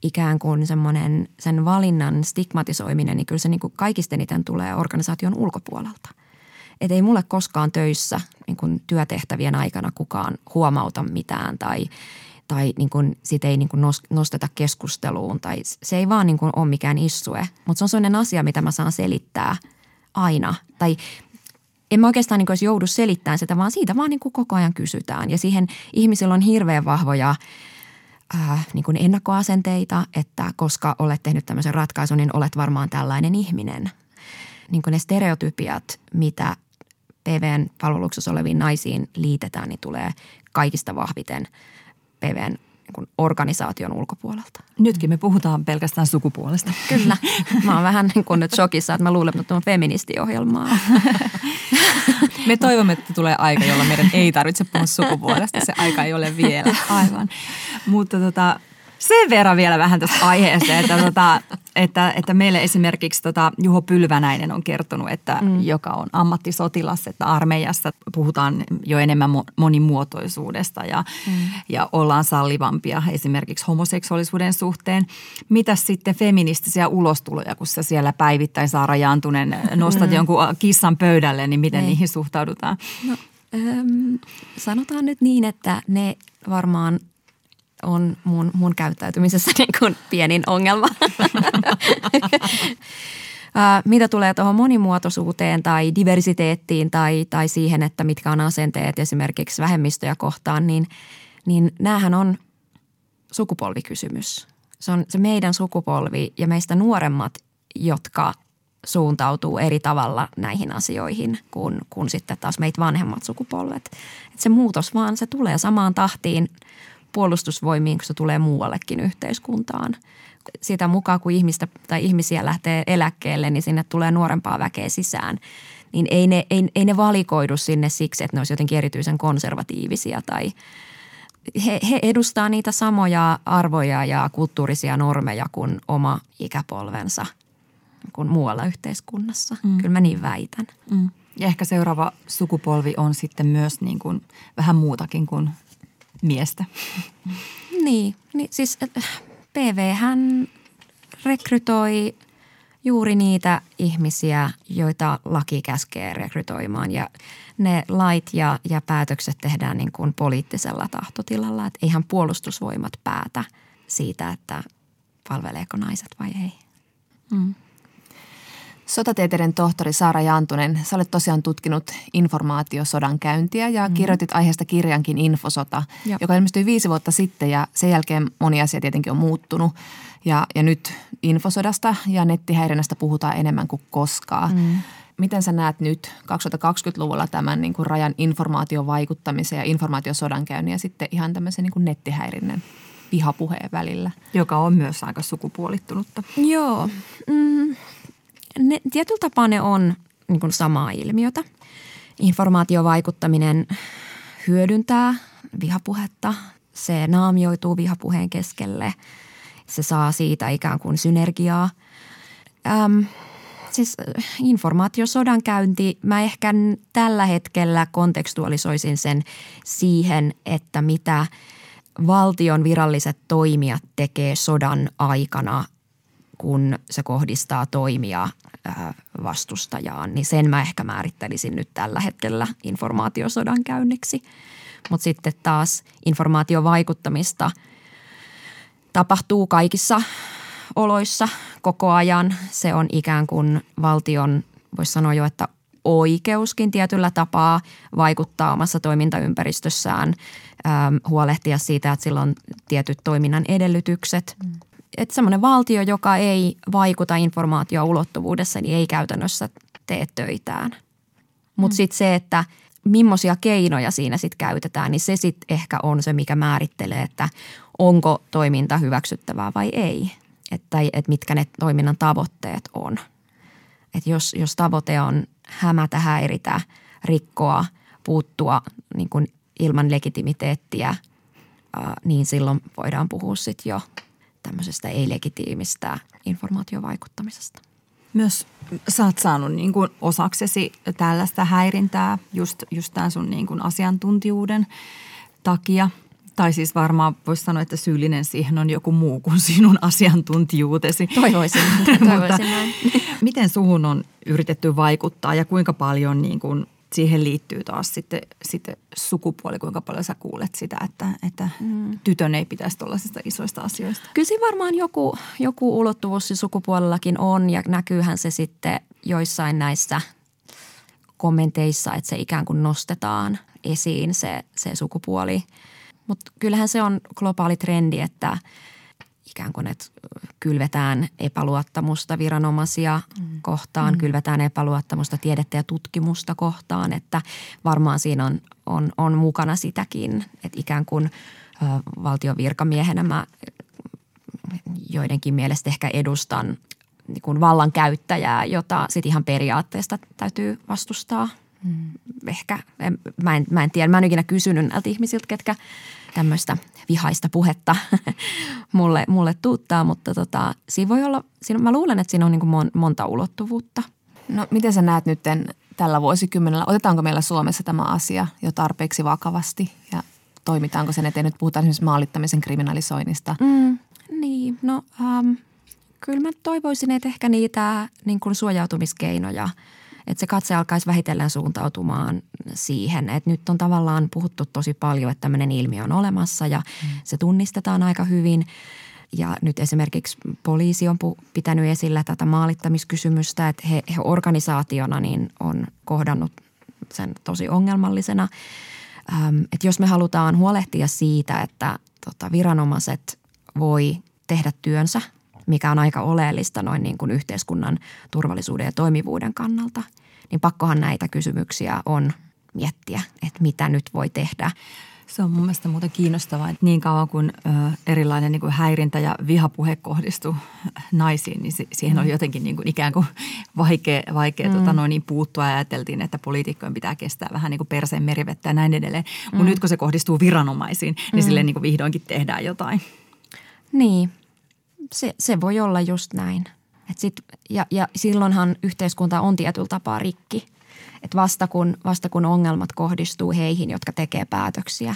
ikään kuin semmoinen sen valinnan stigmatisoiminen, niin kyllä se niin kuin kaikista eniten tulee organisaation ulkopuolelta. Että ei mulle koskaan töissä niin kuin työtehtävien aikana kukaan huomauta mitään tai – tai niin kuin, sitä ei niin kuin nosteta keskusteluun tai se ei vaan niin kuin ole mikään issue. Mutta se on sellainen asia, mitä mä saan selittää aina. Tai en mä oikeastaan niin joudu selittämään sitä, vaan siitä vaan niin kuin koko ajan kysytään. Ja siihen ihmisillä on hirveän vahvoja äh, niin kuin ennakkoasenteita, että koska olet tehnyt tämmöisen ratkaisun, niin olet varmaan tällainen ihminen. Niin kuin ne stereotypiat, mitä PVn palveluksessa oleviin naisiin liitetään, niin tulee kaikista vahviten – PVn niin organisaation ulkopuolelta. Nytkin me puhutaan pelkästään sukupuolesta. [LAUGHS] Kyllä. Mä oon vähän niin kuin nyt shokissa, että mä luulen, että on feministiohjelmaa. Me toivomme, että tulee aika, jolla meidän ei tarvitse puhua sukupuolesta. Se aika ei ole vielä. Aivan. Mutta tota, sen verran vielä vähän tästä aiheesta, että, tota, että, että meille esimerkiksi tota Juho Pylvänäinen on kertonut, että mm. joka on ammattisotilas, että armeijassa puhutaan jo enemmän monimuotoisuudesta ja, mm. ja ollaan sallivampia esimerkiksi homoseksuaalisuuden suhteen. Mitä sitten feministisiä ulostuloja, kun sä siellä päivittäin Saara Jantunen nostat mm. jonkun kissan pöydälle, niin miten Ei. Niin. niihin suhtaudutaan? No, äm, sanotaan nyt niin, että ne varmaan on mun, mun käyttäytymisessä [LAUGHS] niin kuin pienin ongelma. [LAUGHS] Mitä tulee tuohon monimuotoisuuteen tai diversiteettiin tai, tai siihen, että mitkä on asenteet esimerkiksi vähemmistöjä kohtaan, niin, niin näähän on sukupolvikysymys. Se on se meidän sukupolvi ja meistä nuoremmat, jotka suuntautuu eri tavalla näihin asioihin kuin, kuin sitten taas meitä vanhemmat sukupolvet. Et se muutos vaan, se tulee samaan tahtiin puolustusvoimiin, kun se tulee muuallekin yhteiskuntaan. Sitä mukaan, kun ihmistä tai ihmisiä lähtee eläkkeelle, niin sinne tulee nuorempaa väkeä sisään. Niin ei ne, ei, ei ne valikoidu sinne siksi, että ne olisi jotenkin erityisen konservatiivisia tai he, he edustaa niitä samoja arvoja ja kulttuurisia normeja kuin oma ikäpolvensa kuin muualla yhteiskunnassa. Mm. Kyllä mä niin väitän. Mm. Ja ehkä seuraava sukupolvi on sitten myös niin kuin vähän muutakin kuin miestä. Niin, niin siis PV hän rekrytoi juuri niitä ihmisiä, joita laki käskee rekrytoimaan ja ne lait ja, ja päätökset tehdään niin kuin poliittisella tahtotilalla. Että eihän puolustusvoimat päätä siitä, että palveleeko naiset vai ei. Mm. Sotatieteiden tohtori Saara Jantunen, sä olet tosiaan tutkinut informaatiosodan käyntiä ja mm. kirjoitit aiheesta kirjankin Infosota, Joo. joka ilmestyi viisi vuotta sitten ja sen jälkeen moni asia tietenkin on muuttunut. Ja, ja nyt infosodasta ja nettihäirinnästä puhutaan enemmän kuin koskaan. Mm. Miten sä näet nyt 2020-luvulla tämän niin kuin rajan informaatiovaikuttamisen ja informaatiosodan käynnin ja sitten ihan tämmöisen niin kuin nettihäirinnän vihapuheen välillä? Joka on myös aika sukupuolittunutta. Joo. Mm, ne, tietyllä tapaa ne on niin kuin samaa ilmiötä. Informaatiovaikuttaminen hyödyntää vihapuhetta. Se naamioituu vihapuheen keskelle. Se saa siitä ikään kuin synergiaa. Öm, siis äh, informaatiosodan käynti, mä ehkä tällä hetkellä kontekstualisoisin sen siihen, että mitä valtion viralliset toimijat tekee sodan aikana – kun se kohdistaa toimia vastustajaan, niin sen mä ehkä määrittelisin nyt tällä hetkellä informaatiosodan käynniksi. Mutta sitten taas informaatiovaikuttamista tapahtuu kaikissa oloissa koko ajan. Se on ikään kuin valtion, voisi sanoa jo, että oikeuskin tietyllä tapaa vaikuttaa omassa toimintaympäristössään, huolehtia siitä, että sillä on tietyt toiminnan edellytykset. Että semmoinen valtio, joka ei vaikuta informaatio-ulottuvuudessa, niin ei käytännössä tee töitään. Mutta mm. sitten se, että millaisia keinoja siinä sitten käytetään, niin se sitten ehkä on se, mikä määrittelee, että onko toiminta hyväksyttävää vai ei. Että, että mitkä ne toiminnan tavoitteet on. Että jos, jos tavoite on hämätä, häiritä, rikkoa, puuttua niin kuin ilman legitimiteettiä, niin silloin voidaan puhua sitten jo tämmöisestä ei-legitiimistä informaatiovaikuttamisesta. Myös sä oot saanut niin kuin osaksesi tällaista häirintää just, just tämän sun niin kuin asiantuntijuuden takia. Tai siis varmaan voisi sanoa, että syyllinen siihen on joku muu kuin sinun asiantuntijuutesi. Toivoisin, [LAUGHS] toivoisin näin. Miten suhun on yritetty vaikuttaa ja kuinka paljon niin kuin – siihen liittyy taas sitten, sitten sukupuoli, kuinka paljon sä kuulet sitä, että, että mm. tytön ei pitäisi tuollaisista isoista asioista. Kyllä varmaan joku, joku ulottuvuus sukupuolellakin on ja näkyyhän se sitten joissain näissä kommenteissa, että se ikään kuin nostetaan esiin se, se sukupuoli. Mutta kyllähän se on globaali trendi, että – ikään kuin, että kylvetään epäluottamusta viranomaisia mm. kohtaan, mm. kylvetään epäluottamusta tiedettä ja tutkimusta kohtaan, että varmaan siinä on, on, on mukana sitäkin, että ikään kuin ö, valtion virkamiehenä mä joidenkin mielestä ehkä edustan niin kuin vallankäyttäjää, jota sitten ihan periaatteesta täytyy vastustaa. Mm. Ehkä, en, mä, en, mä en tiedä, mä en ikinä kysynyt näiltä ihmisiltä, ketkä tämmöistä vihaista puhetta [LAUGHS] mulle, mulle tuuttaa, mutta tota, siinä voi olla, siinä, mä luulen, että siinä on niin kuin mon, monta ulottuvuutta. No miten sä näet nyt tällä vuosikymmenellä, otetaanko meillä Suomessa tämä asia jo tarpeeksi vakavasti ja toimitaanko sen eteen? Nyt puhutaan esimerkiksi maalittamisen kriminalisoinnista. Mm, niin, no um, kyllä mä toivoisin, että ehkä niitä niin kuin suojautumiskeinoja – että se katse alkaisi vähitellen suuntautumaan siihen, että nyt on tavallaan puhuttu tosi paljon, että tämmöinen ilmiö on olemassa ja mm. se tunnistetaan aika hyvin. Ja nyt esimerkiksi poliisi on pitänyt esillä tätä maalittamiskysymystä, että he, he organisaationa niin on kohdannut sen tosi ongelmallisena. Ähm, että jos me halutaan huolehtia siitä, että tota, viranomaiset voi tehdä työnsä mikä on aika oleellista noin niin kuin yhteiskunnan turvallisuuden ja toimivuuden kannalta, niin pakkohan näitä kysymyksiä on miettiä, että mitä nyt voi tehdä. Se on mun mielestä muuten kiinnostavaa, että niin kauan kuin ö, erilainen niin kuin häirintä ja vihapuhe kohdistuu naisiin, niin siihen on jotenkin niin kuin ikään kuin vaikea, vaikea mm. tota noin, niin puuttua. Ja ajateltiin, että poliitikkojen pitää kestää vähän niin kuin perseen merivettä ja näin edelleen. Mutta mm. nyt kun se kohdistuu viranomaisiin, niin mm. sille niin kuin vihdoinkin tehdään jotain. Niin, se, se voi olla just näin. Et sit, ja, ja silloinhan yhteiskunta on tietyllä tapaa rikki – että vasta kun, vasta kun ongelmat kohdistuu heihin, jotka tekee päätöksiä,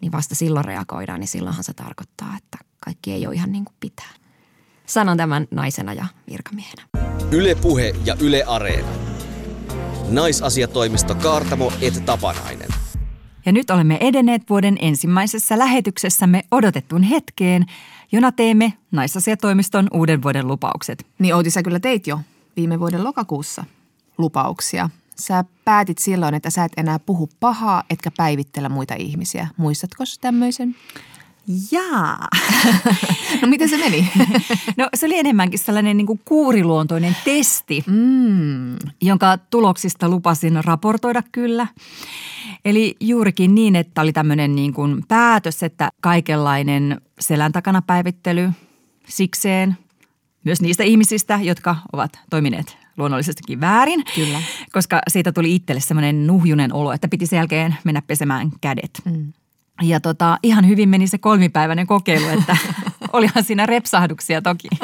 niin vasta silloin reagoidaan, niin silloinhan se tarkoittaa, että kaikki ei ole ihan niin kuin pitää. Sanon tämän naisena ja virkamiehenä. Yle Puhe ja Yle Areena. Naisasiatoimisto Kaartamo et Tapanainen. Ja nyt olemme edenneet vuoden ensimmäisessä lähetyksessämme odotettuun hetkeen, jona teemme naisasiatoimiston uuden vuoden lupaukset. Niin Outi, sä kyllä teit jo viime vuoden lokakuussa lupauksia. Sä päätit silloin, että sä et enää puhu pahaa, etkä päivittele muita ihmisiä. Muistatko tämmöisen? Jaa. [LAUGHS] no miten se meni? [LAUGHS] no se oli enemmänkin sellainen niin kuin kuuriluontoinen testi, mm. jonka tuloksista lupasin raportoida kyllä. Eli juurikin niin, että oli tämmöinen niin kuin päätös, että kaikenlainen selän takana päivittely sikseen, myös niistä ihmisistä, jotka ovat toimineet luonnollisestikin väärin. Kyllä. Koska siitä tuli itselle semmoinen nuhjunen olo, että piti sen jälkeen mennä pesemään kädet. Mm. Ja tota, ihan hyvin meni se kolmipäiväinen kokeilu, että [LAUGHS] olihan siinä repsahduksia toki. [LAUGHS]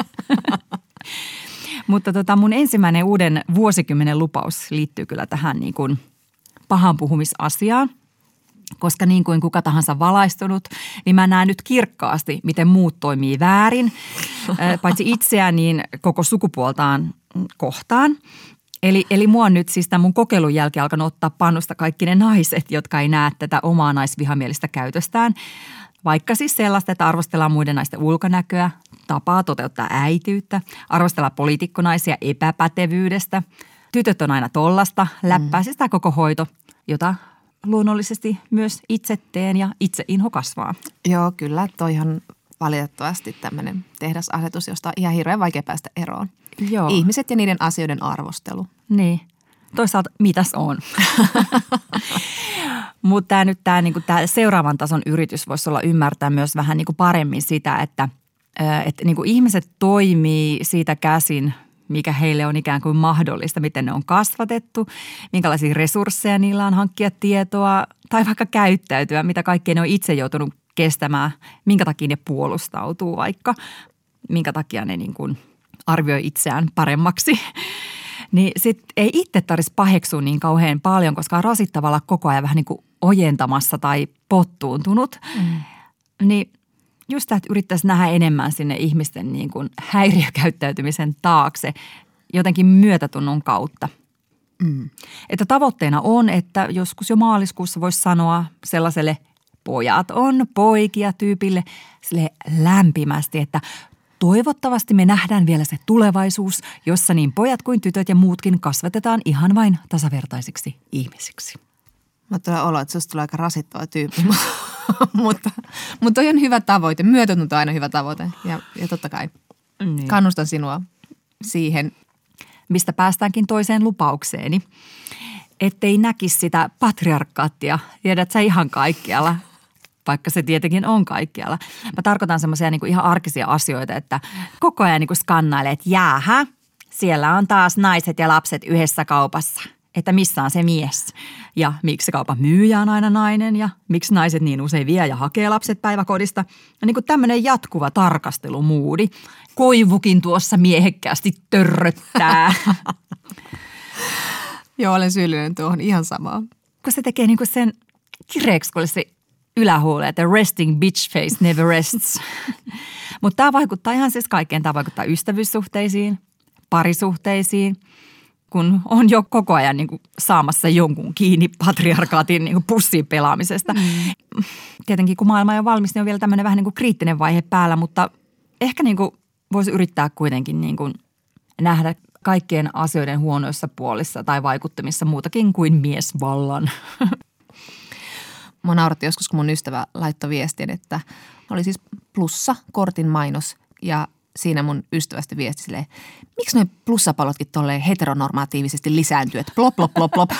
Mutta tota, mun ensimmäinen uuden vuosikymmenen lupaus liittyy kyllä tähän niin kuin pahan puhumisasiaan. Koska niin kuin kuka tahansa valaistunut, niin mä näen nyt kirkkaasti, miten muut toimii väärin. [LAUGHS] Paitsi itseään, niin koko sukupuoltaan kohtaan. Eli, eli mua on nyt siis tämän mun kokeilun jälkeen alkanut ottaa pannusta kaikki ne naiset, jotka ei näe tätä omaa naisvihamielistä käytöstään. Vaikka siis sellaista, että arvostellaan muiden naisten ulkonäköä, tapaa toteuttaa äityyttä, arvostellaan poliitikkonaisia epäpätevyydestä. Tytöt on aina tollasta, läppää mm. siis tämä koko hoito, jota luonnollisesti myös itse teen ja itse inho kasvaa. Joo, kyllä. Toihan valitettavasti tämmöinen tehdasasetus, josta on ihan hirveän vaikea päästä eroon. Joo. Ihmiset ja niiden asioiden arvostelu. Niin. Toisaalta mitäs on? [LAUGHS] Mutta tämä nyt tämä niinku, seuraavan tason yritys voisi olla ymmärtää myös vähän niinku paremmin sitä, että et, niinku ihmiset toimii siitä käsin, mikä heille on ikään kuin mahdollista, miten ne on kasvatettu, minkälaisia resursseja niillä on hankkia tietoa tai vaikka käyttäytyä, mitä kaikkea ne on itse joutunut kestämään, minkä takia ne puolustautuu vaikka, minkä takia ne niin kuin arvioi itseään paremmaksi. [LAUGHS] Niin sit ei itse tarvitsisi paheksua niin kauhean paljon, koska on rasittavalla koko ajan vähän niin kuin ojentamassa tai pottuuntunut. Mm. Niin just tämä, että yrittäisi nähdä enemmän sinne ihmisten niin kuin häiriökäyttäytymisen taakse jotenkin myötätunnon kautta. Mm. Että tavoitteena on, että joskus jo maaliskuussa voisi sanoa sellaiselle pojat on poikia tyypille sille lämpimästi, että Toivottavasti me nähdään vielä se tulevaisuus, jossa niin pojat kuin tytöt ja muutkin kasvatetaan ihan vain tasavertaisiksi ihmisiksi. Mä tulee olo, että susta tulee aika rasittava tyyppi, [LAUGHS] mutta, mutta toi on hyvä tavoite. Myötätunto on aina hyvä tavoite ja, ja totta kai niin. kannustan sinua siihen. Mistä päästäänkin toiseen lupaukseeni. Ettei näkisi sitä patriarkaattia, tiedät sä ihan kaikkialla – vaikka se tietenkin on kaikkialla. Mä tarkoitan semmoisia niin ihan arkisia asioita, että koko ajan niin kuin skannailee, että jäähä, siellä on taas naiset ja lapset yhdessä kaupassa. Että missä on se mies ja miksi kaupan myyjä on aina nainen ja miksi naiset niin usein vie ja hakee lapset päiväkodista. Ja niin kuin tämmöinen jatkuva tarkastelumuudi. Koivukin tuossa miehekkäästi törröttää. [LAUGHS] Joo, olen syyllinen tuohon ihan samaa. Kun se tekee niin kuin sen kireeksi, kun se ylähuule, että resting bitch face never rests. [LAUGHS] Mutta tämä vaikuttaa ihan siis kaikkeen. Tämä vaikuttaa ystävyyssuhteisiin, parisuhteisiin, kun on jo koko ajan niin kuin saamassa jonkun kiinni patriarkaatin niin kuin pussiin pelaamisesta. Mm. Tietenkin kun maailma on valmis, niin on vielä tämmöinen vähän niin kuin kriittinen vaihe päällä, mutta ehkä niin kuin voisi yrittää kuitenkin niin kuin nähdä kaikkien asioiden huonoissa puolissa tai vaikuttamissa muutakin kuin miesvallan. Mua nauratti joskus, kun mun ystävä laittoi viestin, että oli siis plussa kortin mainos ja siinä mun ystävästä viesti silleen, miksi noin plussapalotkin tolleen heteronormatiivisesti lisääntyy, että plop, plop, plop, plop. [LAUGHS]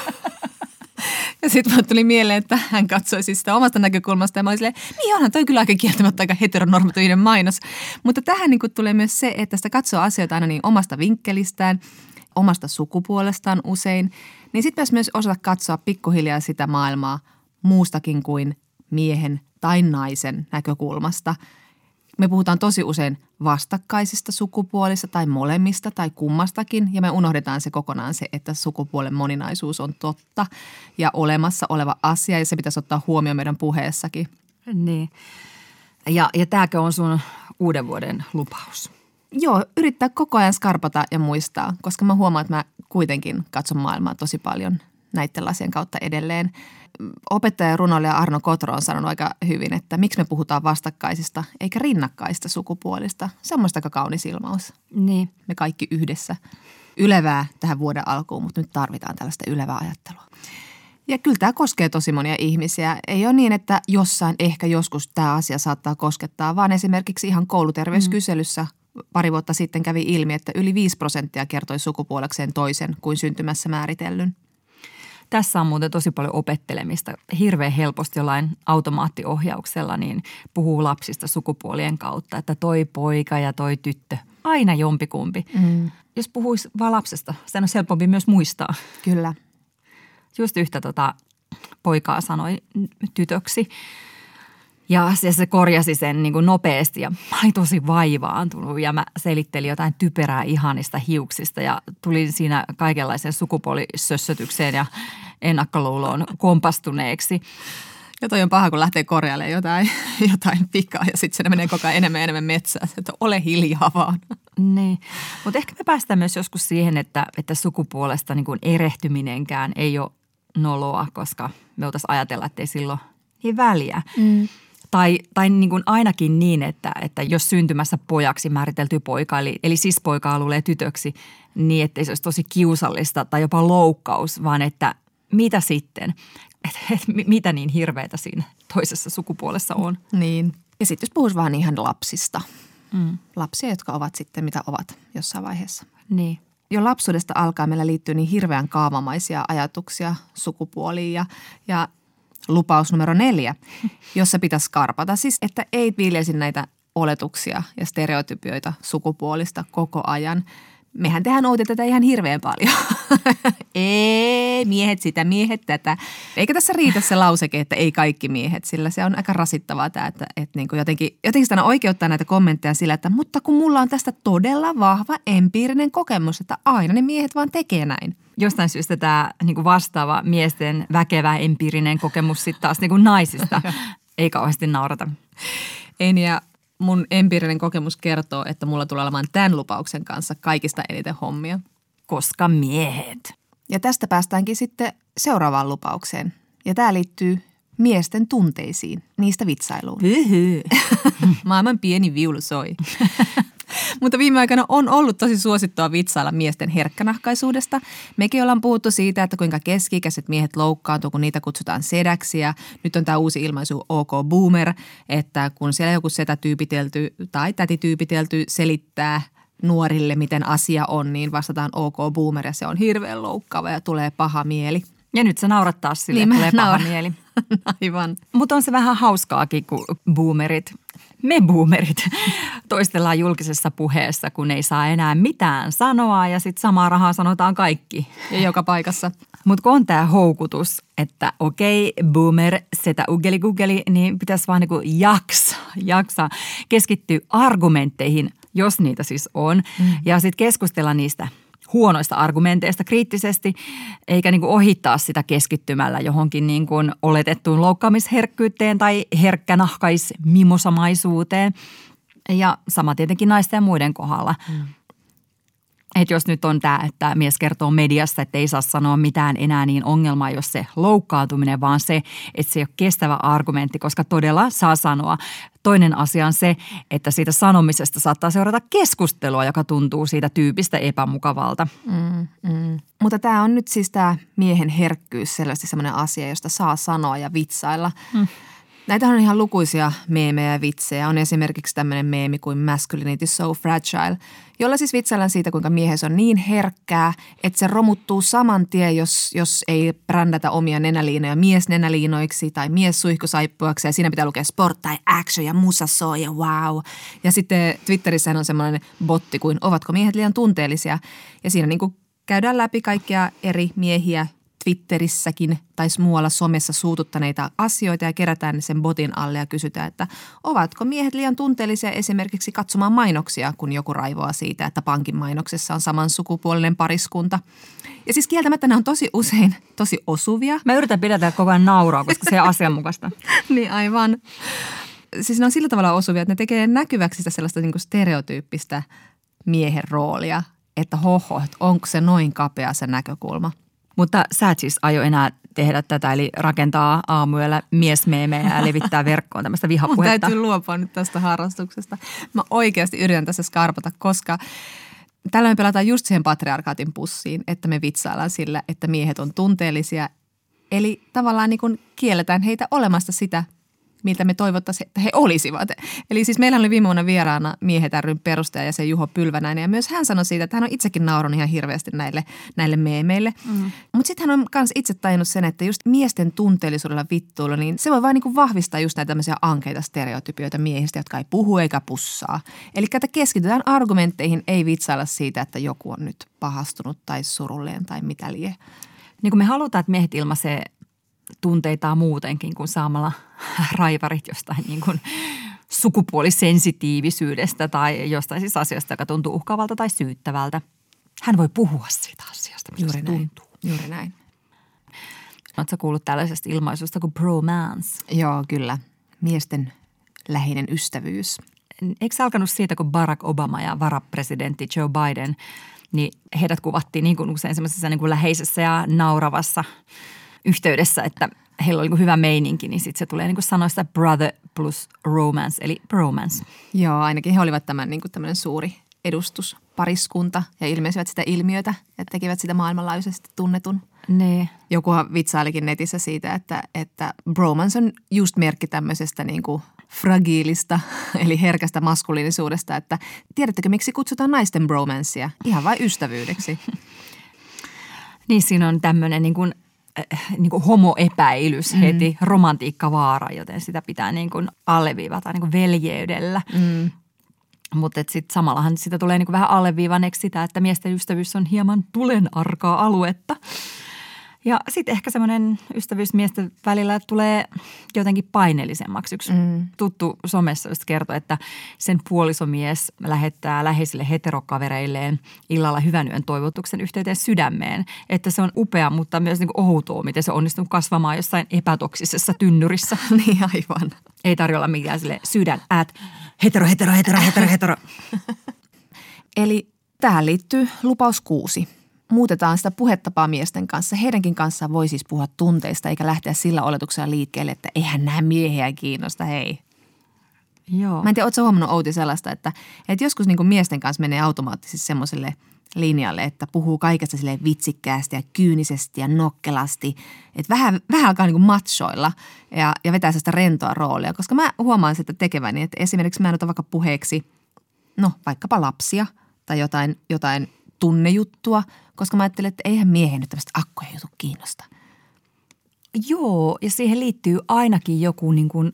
Ja sitten vaan tuli mieleen, että hän katsoi siis sitä omasta näkökulmasta ja mä olin silleen, niin onhan toi kyllä aika kieltämättä aika heteronormatiivinen mainos. Mutta tähän niin tulee myös se, että sitä katsoo asioita aina niin omasta vinkkelistään, omasta sukupuolestaan usein. Niin sitten myös osata katsoa pikkuhiljaa sitä maailmaa muustakin kuin miehen tai naisen näkökulmasta – me puhutaan tosi usein vastakkaisista sukupuolista tai molemmista tai kummastakin ja me unohdetaan se kokonaan se, että sukupuolen moninaisuus on totta ja olemassa oleva asia ja se pitäisi ottaa huomioon meidän puheessakin. Niin. Ja, ja tämäkö on sun uuden vuoden lupaus? Joo, yrittää koko ajan skarpata ja muistaa, koska mä huomaan, että mä kuitenkin katson maailmaa tosi paljon näiden lasien kautta edelleen – opettaja runoilija Arno Kotro on sanonut aika hyvin, että miksi me puhutaan vastakkaisista eikä rinnakkaista sukupuolista. Semmoista aika kaunis ilmaus. Niin. Me kaikki yhdessä. Ylevää tähän vuoden alkuun, mutta nyt tarvitaan tällaista ylevää ajattelua. Ja kyllä tämä koskee tosi monia ihmisiä. Ei ole niin, että jossain ehkä joskus tämä asia saattaa koskettaa, vaan esimerkiksi ihan kouluterveyskyselyssä pari vuotta sitten kävi ilmi, että yli 5 prosenttia kertoi sukupuolekseen toisen kuin syntymässä määritellyn. Tässä on muuten tosi paljon opettelemista. Hirveän helposti jollain automaattiohjauksella niin puhuu lapsista sukupuolien kautta, että toi poika ja toi tyttö. Aina jompikumpi. Mm. Jos puhuisi vain lapsesta, sen on helpompi myös muistaa. Kyllä. Just yhtä tota poikaa sanoi tytöksi. Ja se, se korjasi sen niin kuin nopeasti ja mä olin tosi vaivaantunut ja mä selittelin jotain typerää ihanista hiuksista ja tulin siinä kaikenlaisen sukupuolisössötykseen ja ennakkoluuloon kompastuneeksi. Ja toi on paha, kun lähtee korjailemaan jotain, [LAUGHS] jotain pikaa ja sitten se menee koko ajan enemmän ja enemmän metsään. Että ole hiljaa vaan. Niin, mutta ehkä me päästään myös joskus siihen, että, että sukupuolesta niin kuin erehtyminenkään ei ole noloa, koska me oltaisiin ajatella, että ei silloin niin väliä. Mm. Tai, tai niin kuin ainakin niin, että, että jos syntymässä pojaksi määritelty poika, eli, eli siis poikaa luulee tytöksi, niin ettei se olisi tosi kiusallista tai jopa loukkaus, vaan että mitä sitten? [LAUGHS] Et, et, mitä niin hirveätä siinä toisessa sukupuolessa on? Niin. Ja sitten jos puhuisi vaan ihan lapsista. Mm. Lapsia, jotka ovat sitten mitä ovat jossain vaiheessa. Niin. Jo lapsuudesta alkaa meillä liittyy niin hirveän kaavamaisia ajatuksia sukupuoliin ja, ja lupaus numero neljä, jossa pitäisi karpata. Siis, että ei viljelisi näitä oletuksia ja stereotypioita sukupuolista koko ajan. Mehän tehdään tätä ihan hirveän paljon. [LAUGHS] ei, miehet sitä, miehet tätä. Eikä tässä riitä se lauseke, että ei kaikki miehet, sillä se on aika rasittavaa tämä, että, että niin kuin jotenkin, jotenkin sitä oikeuttaa näitä kommentteja sillä, että mutta kun mulla on tästä todella vahva empiirinen kokemus, että aina ne miehet vaan tekee näin jostain syystä tämä niin kuin vastaava miesten väkevä empiirinen kokemus sitten taas niin kuin naisista [LAUGHS] ei kauheasti naurata. Ei niin, ja mun empiirinen kokemus kertoo, että mulla tulee olemaan tämän lupauksen kanssa kaikista eniten hommia. Koska miehet. Ja tästä päästäänkin sitten seuraavaan lupaukseen. Ja tämä liittyy miesten tunteisiin, niistä vitsailuun. [LAUGHS] Maailman pieni viulu soi. Mutta viime aikoina on ollut tosi suosittua vitsailla miesten herkkänahkaisuudesta. Mekin ollaan puhuttu siitä, että kuinka keskikäiset miehet loukkaantuu, kun niitä kutsutaan sedäksi. Ja nyt on tämä uusi ilmaisu OK Boomer, että kun siellä joku setä-tyypitelty tai täti-tyypitelty selittää nuorille, miten asia on, niin vastataan OK Boomer ja se on hirveän loukkaava ja tulee paha mieli. Ja nyt se naurattaa sille, niin tulee paha mieli. [LAUGHS] Aivan. Mutta on se vähän hauskaakin, kun boomerit me boomerit [LAUGHS] toistellaan julkisessa puheessa, kun ei saa enää mitään sanoa ja sitten samaa rahaa sanotaan kaikki. Ja joka paikassa. Mutta kun on tämä houkutus, että okei, boomer, setä uggeli guggeli, niin pitäisi vaan niinku jaksa, jaksa keskittyä argumentteihin, jos niitä siis on. Mm. Ja sitten keskustella niistä – huonoista argumenteista kriittisesti, eikä niin kuin ohittaa sitä keskittymällä johonkin niin kuin oletettuun loukkaamisherkkyyteen tai herkkänahkaismimosamaisuuteen. Ja sama tietenkin naisten ja muiden kohdalla. Mm. Että jos nyt on tämä, että mies kertoo mediassa, että ei saa sanoa mitään enää, niin ongelma ei ole se loukkaantuminen, vaan se, että se ei ole kestävä argumentti, koska todella saa sanoa. Toinen asia on se, että siitä sanomisesta saattaa seurata keskustelua, joka tuntuu siitä tyypistä epämukavalta. Mm, mm. Mutta tämä on nyt siis tämä miehen herkkyys selvästi sellainen asia, josta saa sanoa ja vitsailla. Mm. Näitä on ihan lukuisia meemejä ja vitsejä. On esimerkiksi tämmöinen meemi kuin Masculinity so fragile, jolla siis vitsaillaan siitä, kuinka miehes on niin herkkää, että se romuttuu saman tien, jos, jos ei brändätä omia nenäliinoja miesnenäliinoiksi tai miessuihkusaippuaksi. Ja siinä pitää lukea sport tai action ja musa soo ja wow. Ja sitten Twitterissä on semmoinen botti kuin ovatko miehet liian tunteellisia. Ja siinä niin kuin käydään läpi kaikkia eri miehiä, Twitterissäkin tai muualla somessa suututtaneita asioita ja kerätään ne sen botin alle ja kysytään, että ovatko miehet liian tunteellisia esimerkiksi katsomaan mainoksia, kun joku raivoaa siitä, että pankin mainoksessa on samansukupuolinen pariskunta. Ja siis kieltämättä nämä on tosi usein tosi osuvia. Mä yritän pidätä koko ajan nauraa, koska se on asianmukaista. [LAUGHS] niin aivan. Siis ne on sillä tavalla osuvia, että ne tekee näkyväksi sitä sellaista niin stereotyyppistä miehen roolia, että hoho, että onko se noin kapea se näkökulma – mutta sä et siis aio enää tehdä tätä, eli rakentaa aamuyöllä miesmeemejä ja levittää verkkoon tämmöistä vihapuhetta. Mun täytyy luopua nyt tästä harrastuksesta. Mä oikeasti yritän tässä skarpata, koska tällöin pelataan just siihen patriarkaatin pussiin, että me vitsaillaan sillä, että miehet on tunteellisia. Eli tavallaan niin kuin kielletään heitä olemasta sitä, miltä me toivottaisiin, että he olisivat. Eli siis meillä oli viime vuonna vieraana Miehet ryn perustaja ja se Juho Pylvänäinen. Ja myös hän sanoi siitä, että hän on itsekin naurannut ihan hirveästi näille, näille meemeille. Mm. Mutta sitten hän on myös itse tajunnut sen, että just miesten tunteellisuudella vittuilla, niin se voi vain niin vahvistaa just näitä tämmöisiä ankeita stereotypioita miehistä, jotka ei puhu eikä pussaa. Eli että keskitytään argumentteihin, ei vitsailla siitä, että joku on nyt pahastunut tai surullinen tai mitä lie. Niin kuin me halutaan, että miehet ilmaisee tunteitaan muutenkin kuin saamalla raivarit jostain niin kuin sukupuolisensitiivisyydestä tai jostain siis asiasta, joka tuntuu uhkaavalta tai syyttävältä. Hän voi puhua siitä asiasta, mitä Juuri se näin. tuntuu. Juuri näin. Oletko kuullut tällaisesta ilmaisusta kuin bromance? Joo, kyllä. Miesten läheinen ystävyys. Eikö se alkanut siitä, kun Barack Obama ja varapresidentti Joe Biden, niin heidät kuvattiin niin kuin usein semmoisessa niin kuin läheisessä ja nauravassa – yhteydessä, että heillä oli niin hyvä meininki, niin sitten se tulee niin sanoista brother plus romance, eli bromance. Joo, ainakin he olivat tämän niin tämmöinen suuri edustuspariskunta ja ilmeisivät sitä ilmiötä ja tekivät sitä maailmanlaajuisesti tunnetun. Ne. Joku vitsailikin netissä siitä, että, että bromance on just merkki tämmöisestä niin kuin fragiilista, [LAUGHS] eli herkästä maskuliinisuudesta, että tiedättekö miksi kutsutaan naisten bromancea? Ihan vain ystävyydeksi. [LAUGHS] niin siinä on tämmöinen niin kuin – niin kuin homoepäilys mm. heti, romantiikkavaara, joten sitä pitää niin kuin alleviivata niin kuin veljeydellä. Mm. Mutta sitten samallahan sitä tulee niin kuin vähän alleviivaneeksi sitä, että miesten ystävyys on hieman tulenarkaa aluetta – ja sitten ehkä semmoinen ystävyys miesten välillä tulee jotenkin paineellisemmaksi. Yksi mm. tuttu somessa just kertoi, että sen puolisomies lähettää läheisille heterokavereilleen illalla hyvän yön toivotuksen yhteyteen sydämeen. Että se on upea, mutta myös niin outoa, miten se onnistuu kasvamaan jossain epätoksisessa tynnyrissä. [LAUGHS] niin aivan. Ei tarjolla mikään sille sydän, ät, hetero, hetero, hetero, hetero, hetero. [LAUGHS] Eli tähän liittyy lupaus kuusi – muutetaan sitä puhetapaa miesten kanssa. Heidänkin kanssaan voi siis puhua tunteista eikä lähteä sillä oletuksella liikkeelle, että eihän nämä miehiä kiinnosta, hei. Joo. Mä en tiedä, ootko huomannut Outi sellaista, että, että joskus niin miesten kanssa menee automaattisesti semmoiselle linjalle, että puhuu kaikesta sille vitsikkäästi ja kyynisesti ja nokkelasti. Että vähän, vähän alkaa niin kuin machoilla ja, ja vetää sitä rentoa roolia, koska mä huomaan sitä tekeväni, että esimerkiksi mä en ota vaikka puheeksi, no vaikkapa lapsia tai jotain, jotain tunnejuttua, koska mä ajattelen, että eihän miehen nyt tämmöistä akkoja jutu kiinnosta. Joo, ja siihen liittyy ainakin joku niin kuin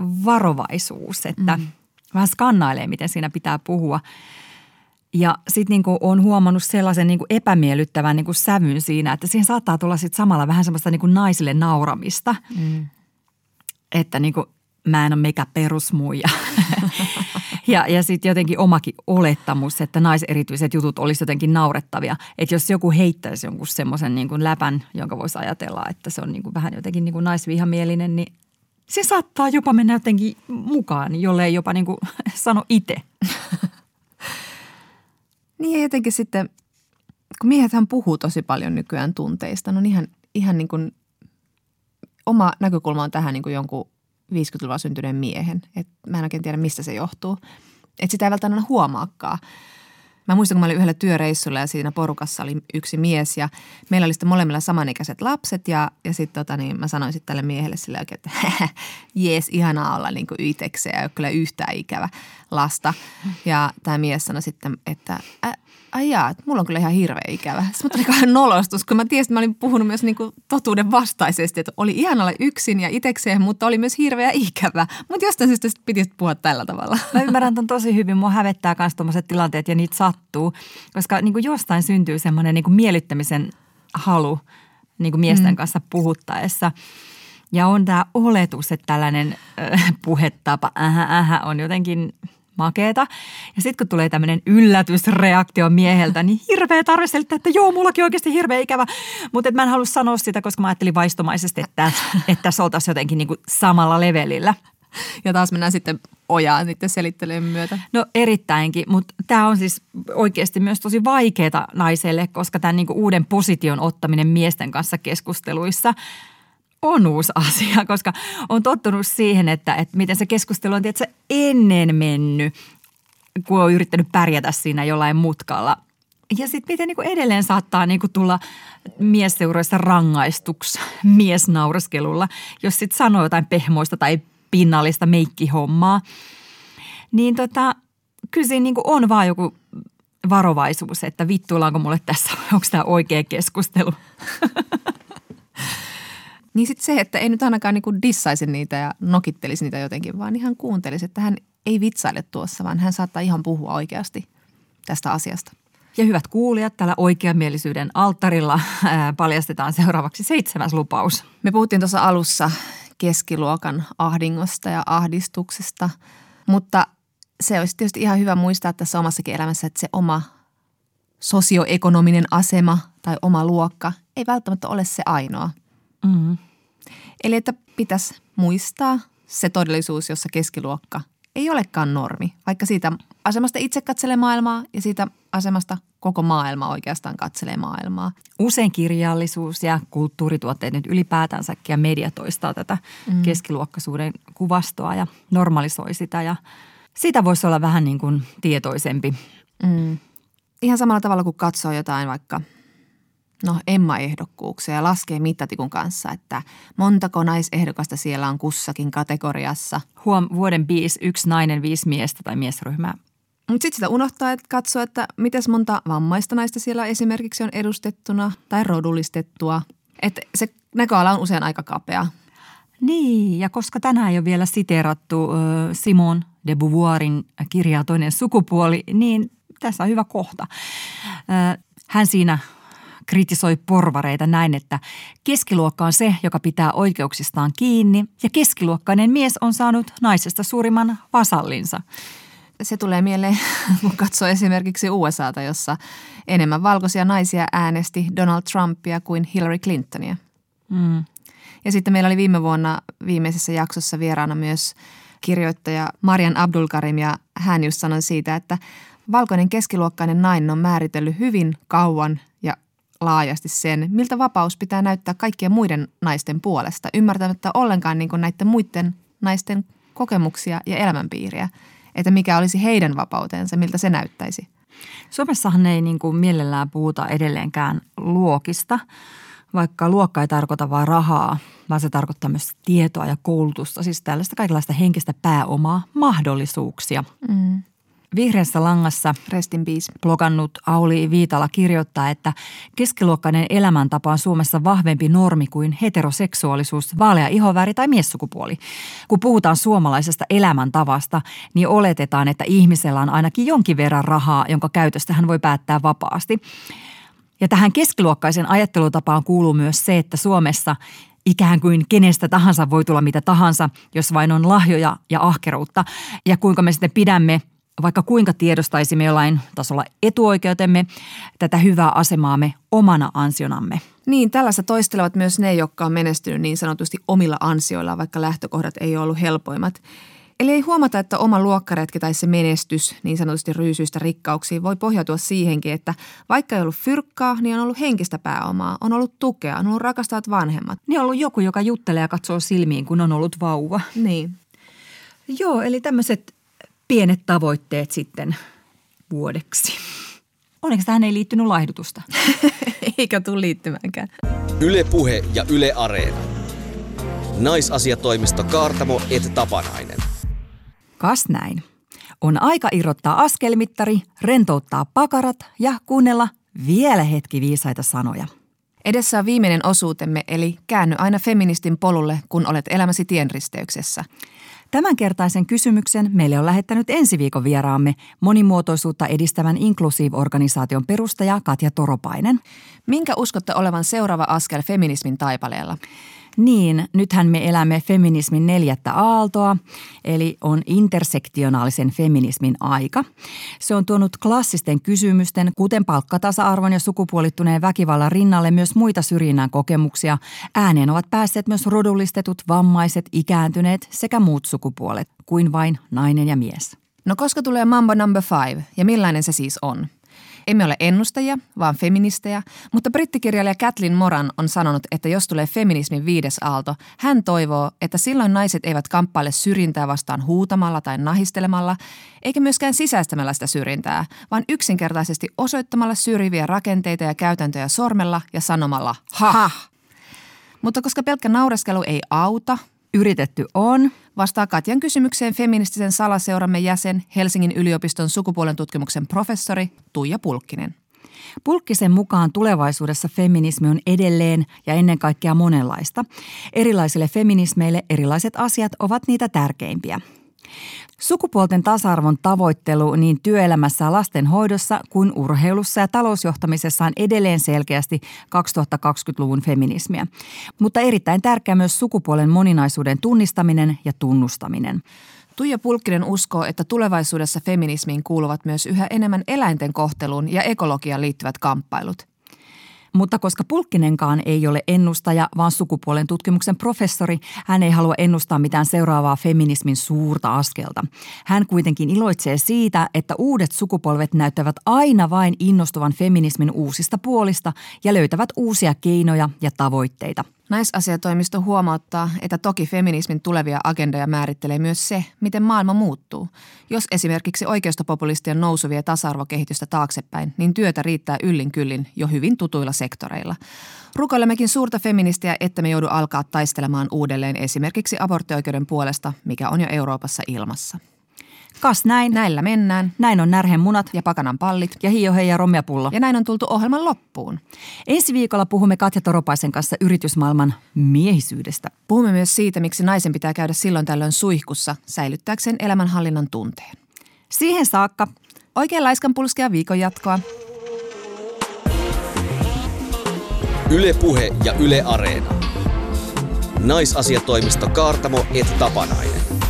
varovaisuus, että mm. vähän skannailee, miten siinä pitää puhua. Ja sitten niin on huomannut sellaisen niin kuin epämiellyttävän niin kuin sävyn siinä, että siihen saattaa tulla sitten samalla vähän semmoista niin kuin naisille nauramista. Mm. Että niin kuin, mä en ole meikä perusmuija. [LAUGHS] Ja, ja sitten jotenkin omakin olettamus, että naiserityiset jutut olisi jotenkin naurettavia. Että jos joku heittäisi jonkun semmoisen niin läpän, jonka voisi ajatella, että se on niin kuin vähän jotenkin niin kuin naisvihamielinen, niin se saattaa jopa mennä jotenkin mukaan, jollei jopa niin kuin [LAUGHS] sano itse. [LAUGHS] niin ja jotenkin sitten, kun miehethän puhuu tosi paljon nykyään tunteista, no ihan, ihan niin kuin oma näkökulma on tähän niin kuin jonkun 50-luvulla syntyneen miehen. Et mä en oikein tiedä, mistä se johtuu. Että sitä ei välttämättä huomaakaan. Mä muistan, kun mä olin yhdellä työreissulla ja siinä porukassa oli yksi mies ja meillä oli sitten molemmilla samanikäiset lapset ja, ja sitten tota, niin mä sanoin sitten tälle miehelle sille oikein, että [LAUGHS] jees, ihanaa olla niin kuin ja ei ole kyllä yhtään ikävä lasta. Ja tämä mies sanoi sitten, että ai jaa, että mulla on kyllä ihan hirveä ikävä. Sitten mä tuli kahden nolostus, kun mä tiesin, että mä olin puhunut myös niin totuuden vastaisesti, että oli ihan olla yksin ja itekseen, mutta oli myös hirveä ikävä. Mutta jostain syystä piti puhua tällä tavalla. Mä ymmärrän ton tosi hyvin. Mua hävettää myös tuommoiset tilanteet ja niitä sattuu, koska niin jostain syntyy semmoinen niin miellyttämisen halu niin miesten mm. kanssa puhuttaessa. Ja on tämä oletus, että tällainen äh, puhetapa, ähä, ähä, on jotenkin makeeta. Ja sitten kun tulee tämmöinen yllätysreaktio mieheltä, niin hirveä tarve selittää, että joo, mullakin oikeasti hirveä ikävä. Mutta mä en halua sanoa sitä, koska mä ajattelin vaistomaisesti, että, että tässä oltaisiin jotenkin niin kuin samalla levelillä. Ja taas mennään sitten ojaan sitten selittelemään myötä. No erittäinkin, mutta tämä on siis oikeasti myös tosi vaikeaa naiselle, koska tämän niin uuden position ottaminen miesten kanssa keskusteluissa – on uusi asia, [LAUGHS] koska on tottunut siihen, että, että miten se keskustelu on tietysti ennen mennyt, kun on yrittänyt pärjätä siinä jollain mutkalla. Ja sitten miten niin edelleen saattaa niin tulla miesseuroissa rangaistuksi [LAUGHS] miesnauraskelulla, jos sitten sanoo jotain pehmoista tai pinnallista meikkihommaa. Niin tota, kyllä siinä niin on vaan joku varovaisuus, että vittuillaanko mulle tässä, [LAUGHS] onko tämä oikea keskustelu. Niin sitten se, että ei nyt ainakaan niinku dissaisi niitä ja nokittelisi niitä jotenkin, vaan ihan kuuntelisi, että hän ei vitsaile tuossa, vaan hän saattaa ihan puhua oikeasti tästä asiasta. Ja hyvät kuulijat, tällä oikeamielisyyden alttarilla ää, paljastetaan seuraavaksi seitsemäs lupaus. Me puhuttiin tuossa alussa keskiluokan ahdingosta ja ahdistuksesta, mutta se olisi tietysti ihan hyvä muistaa tässä omassakin elämässä, että se oma sosioekonominen asema tai oma luokka ei välttämättä ole se ainoa. Mm. Eli että pitäisi muistaa se todellisuus, jossa keskiluokka ei olekaan normi, vaikka siitä asemasta itse katselee maailmaa ja siitä asemasta koko maailma oikeastaan katselee maailmaa. Usein kirjallisuus ja kulttuurituotteet nyt ylipäätänsäkin ja media toistaa tätä mm. keskiluokkaisuuden kuvastoa ja normalisoi sitä ja siitä voisi olla vähän niin kuin tietoisempi. Mm. Ihan samalla tavalla kuin katsoo jotain vaikka – no Emma-ehdokkuuksia ja laskee mittatikun kanssa, että montako naisehdokasta siellä on kussakin kategoriassa. Huom, vuoden biis, yksi nainen, viisi miestä tai miesryhmää. Mutta sitten sitä unohtaa, että katsoo, että miten monta vammaista naista siellä esimerkiksi on edustettuna tai rodullistettua. Että se näköala on usein aika kapea. Niin, ja koska tänään ei ole vielä siteerattu äh, Simon de Beauvoirin kirjaa Toinen sukupuoli, niin tässä on hyvä kohta. Äh, hän siinä kritisoi porvareita näin, että keskiluokka on se, joka pitää oikeuksistaan kiinni ja keskiluokkainen mies on saanut naisesta suurimman vasallinsa. Se tulee mieleen, [LAUGHS] kun katsoo esimerkiksi USAta, jossa enemmän valkoisia naisia äänesti Donald Trumpia kuin Hillary Clintonia. Mm. Ja sitten meillä oli viime vuonna viimeisessä jaksossa vieraana myös kirjoittaja Marian Abdulkarim ja hän just sanoi siitä, että valkoinen keskiluokkainen nainen on määritellyt hyvin kauan laajasti sen, miltä vapaus pitää näyttää kaikkien muiden naisten puolesta, ymmärtämättä ollenkaan niin näiden muiden naisten kokemuksia ja elämänpiiriä, että mikä olisi heidän vapautensa, miltä se näyttäisi. Suomessahan ei niin kuin mielellään puhuta edelleenkään luokista, vaikka luokka ei tarkoita vain rahaa, vaan se tarkoittaa myös tietoa ja koulutusta, siis tällaista kaikenlaista henkistä pääomaa, mahdollisuuksia. Mm. Vihreässä langassa Restin peace. blogannut Auli Viitala kirjoittaa, että keskiluokkainen elämäntapa on Suomessa vahvempi normi kuin heteroseksuaalisuus, vaalea ihoväri tai miessukupuoli. Kun puhutaan suomalaisesta elämäntavasta, niin oletetaan, että ihmisellä on ainakin jonkin verran rahaa, jonka käytöstä hän voi päättää vapaasti. Ja tähän keskiluokkaisen ajattelutapaan kuuluu myös se, että Suomessa ikään kuin kenestä tahansa voi tulla mitä tahansa, jos vain on lahjoja ja ahkeruutta. Ja kuinka me sitten pidämme – vaikka kuinka tiedostaisimme jollain tasolla etuoikeutemme, tätä hyvää asemaamme omana ansionamme. Niin, tällaista toistelevat myös ne, jotka on menestynyt niin sanotusti omilla ansioilla, vaikka lähtökohdat ei ole ollut helpoimmat. Eli ei huomata, että oma luokkaretki tai se menestys niin sanotusti ryysyistä rikkauksiin voi pohjautua siihenkin, että vaikka ei ollut fyrkkaa, niin on ollut henkistä pääomaa, on ollut tukea, on ollut rakastavat vanhemmat. Niin on ollut joku, joka juttelee ja katsoo silmiin, kun on ollut vauva. Niin. Joo, eli tämmöiset pienet tavoitteet sitten vuodeksi. Onneksi tähän ei liittynyt laihdutusta. [LAUGHS] Eikä tule liittymäänkään. Yle Puhe ja Yle Areena. Naisasiatoimisto Kaartamo et Tapanainen. Kas näin. On aika irrottaa askelmittari, rentouttaa pakarat ja kuunnella vielä hetki viisaita sanoja. Edessä on viimeinen osuutemme, eli käänny aina feministin polulle, kun olet elämäsi tienristeyksessä. Tämänkertaisen kysymyksen meille on lähettänyt ensi viikon vieraamme monimuotoisuutta edistävän Inclusive-organisaation perustaja Katja Toropainen. Minkä uskotte olevan seuraava askel feminismin taipaleella? Niin, nythän me elämme feminismin neljättä aaltoa, eli on intersektionaalisen feminismin aika. Se on tuonut klassisten kysymysten, kuten palkkatasa-arvon ja sukupuolittuneen väkivallan rinnalle myös muita syrjinnän kokemuksia. Ääneen ovat päässeet myös rodullistetut, vammaiset, ikääntyneet sekä muut sukupuolet, kuin vain nainen ja mies. No koska tulee Mambo Number Five ja millainen se siis on? Emme ole ennustajia, vaan feministejä, mutta brittikirjailija Kathleen Moran on sanonut, että jos tulee feminismin viides aalto, hän toivoo, että silloin naiset eivät kamppaile syrjintää vastaan huutamalla tai nahistelemalla, eikä myöskään sisäistämällä sitä syrjintää, vaan yksinkertaisesti osoittamalla syrjiviä rakenteita ja käytäntöjä sormella ja sanomalla ha. ha. Mutta koska pelkkä naureskelu ei auta, Yritetty on. Vastaa Katjan kysymykseen feministisen salaseuramme jäsen, Helsingin yliopiston sukupuolen tutkimuksen professori Tuija Pulkkinen. Pulkkisen mukaan tulevaisuudessa feminismi on edelleen ja ennen kaikkea monenlaista. Erilaisille feminismeille erilaiset asiat ovat niitä tärkeimpiä. Sukupuolten tasa-arvon tavoittelu niin työelämässä lastenhoidossa kuin urheilussa ja talousjohtamisessa on edelleen selkeästi 2020-luvun feminismiä. Mutta erittäin tärkeä myös sukupuolen moninaisuuden tunnistaminen ja tunnustaminen. Tuija Pulkkinen uskoo, että tulevaisuudessa feminismiin kuuluvat myös yhä enemmän eläinten kohteluun ja ekologiaan liittyvät kamppailut – mutta koska Pulkkinenkaan ei ole ennustaja, vaan sukupuolen tutkimuksen professori, hän ei halua ennustaa mitään seuraavaa feminismin suurta askelta. Hän kuitenkin iloitsee siitä, että uudet sukupolvet näyttävät aina vain innostuvan feminismin uusista puolista ja löytävät uusia keinoja ja tavoitteita – Naisasiatoimisto huomauttaa, että toki feminismin tulevia agendoja määrittelee myös se, miten maailma muuttuu. Jos esimerkiksi oikeistopopulistien nousu vie tasa-arvokehitystä taaksepäin, niin työtä riittää yllin kyllin jo hyvin tutuilla sektoreilla. Rukoilemmekin suurta feministiä, että me joudu alkaa taistelemaan uudelleen esimerkiksi aborttioikeuden puolesta, mikä on jo Euroopassa ilmassa. Kas näin. Näillä mennään. Näin on närhen munat. Ja pakanan pallit. Ja hiohei ja rommiapullo. Ja näin on tultu ohjelman loppuun. Ensi viikolla puhumme Katja Toropaisen kanssa yritysmaailman miehisyydestä. Puhumme myös siitä, miksi naisen pitää käydä silloin tällöin suihkussa säilyttääkseen elämänhallinnan tunteen. Siihen saakka. Oikein laiskan pulskea viikon jatkoa. Yle Puhe ja Yle Areena. Naisasiatoimisto Kaartamo et Tapanainen.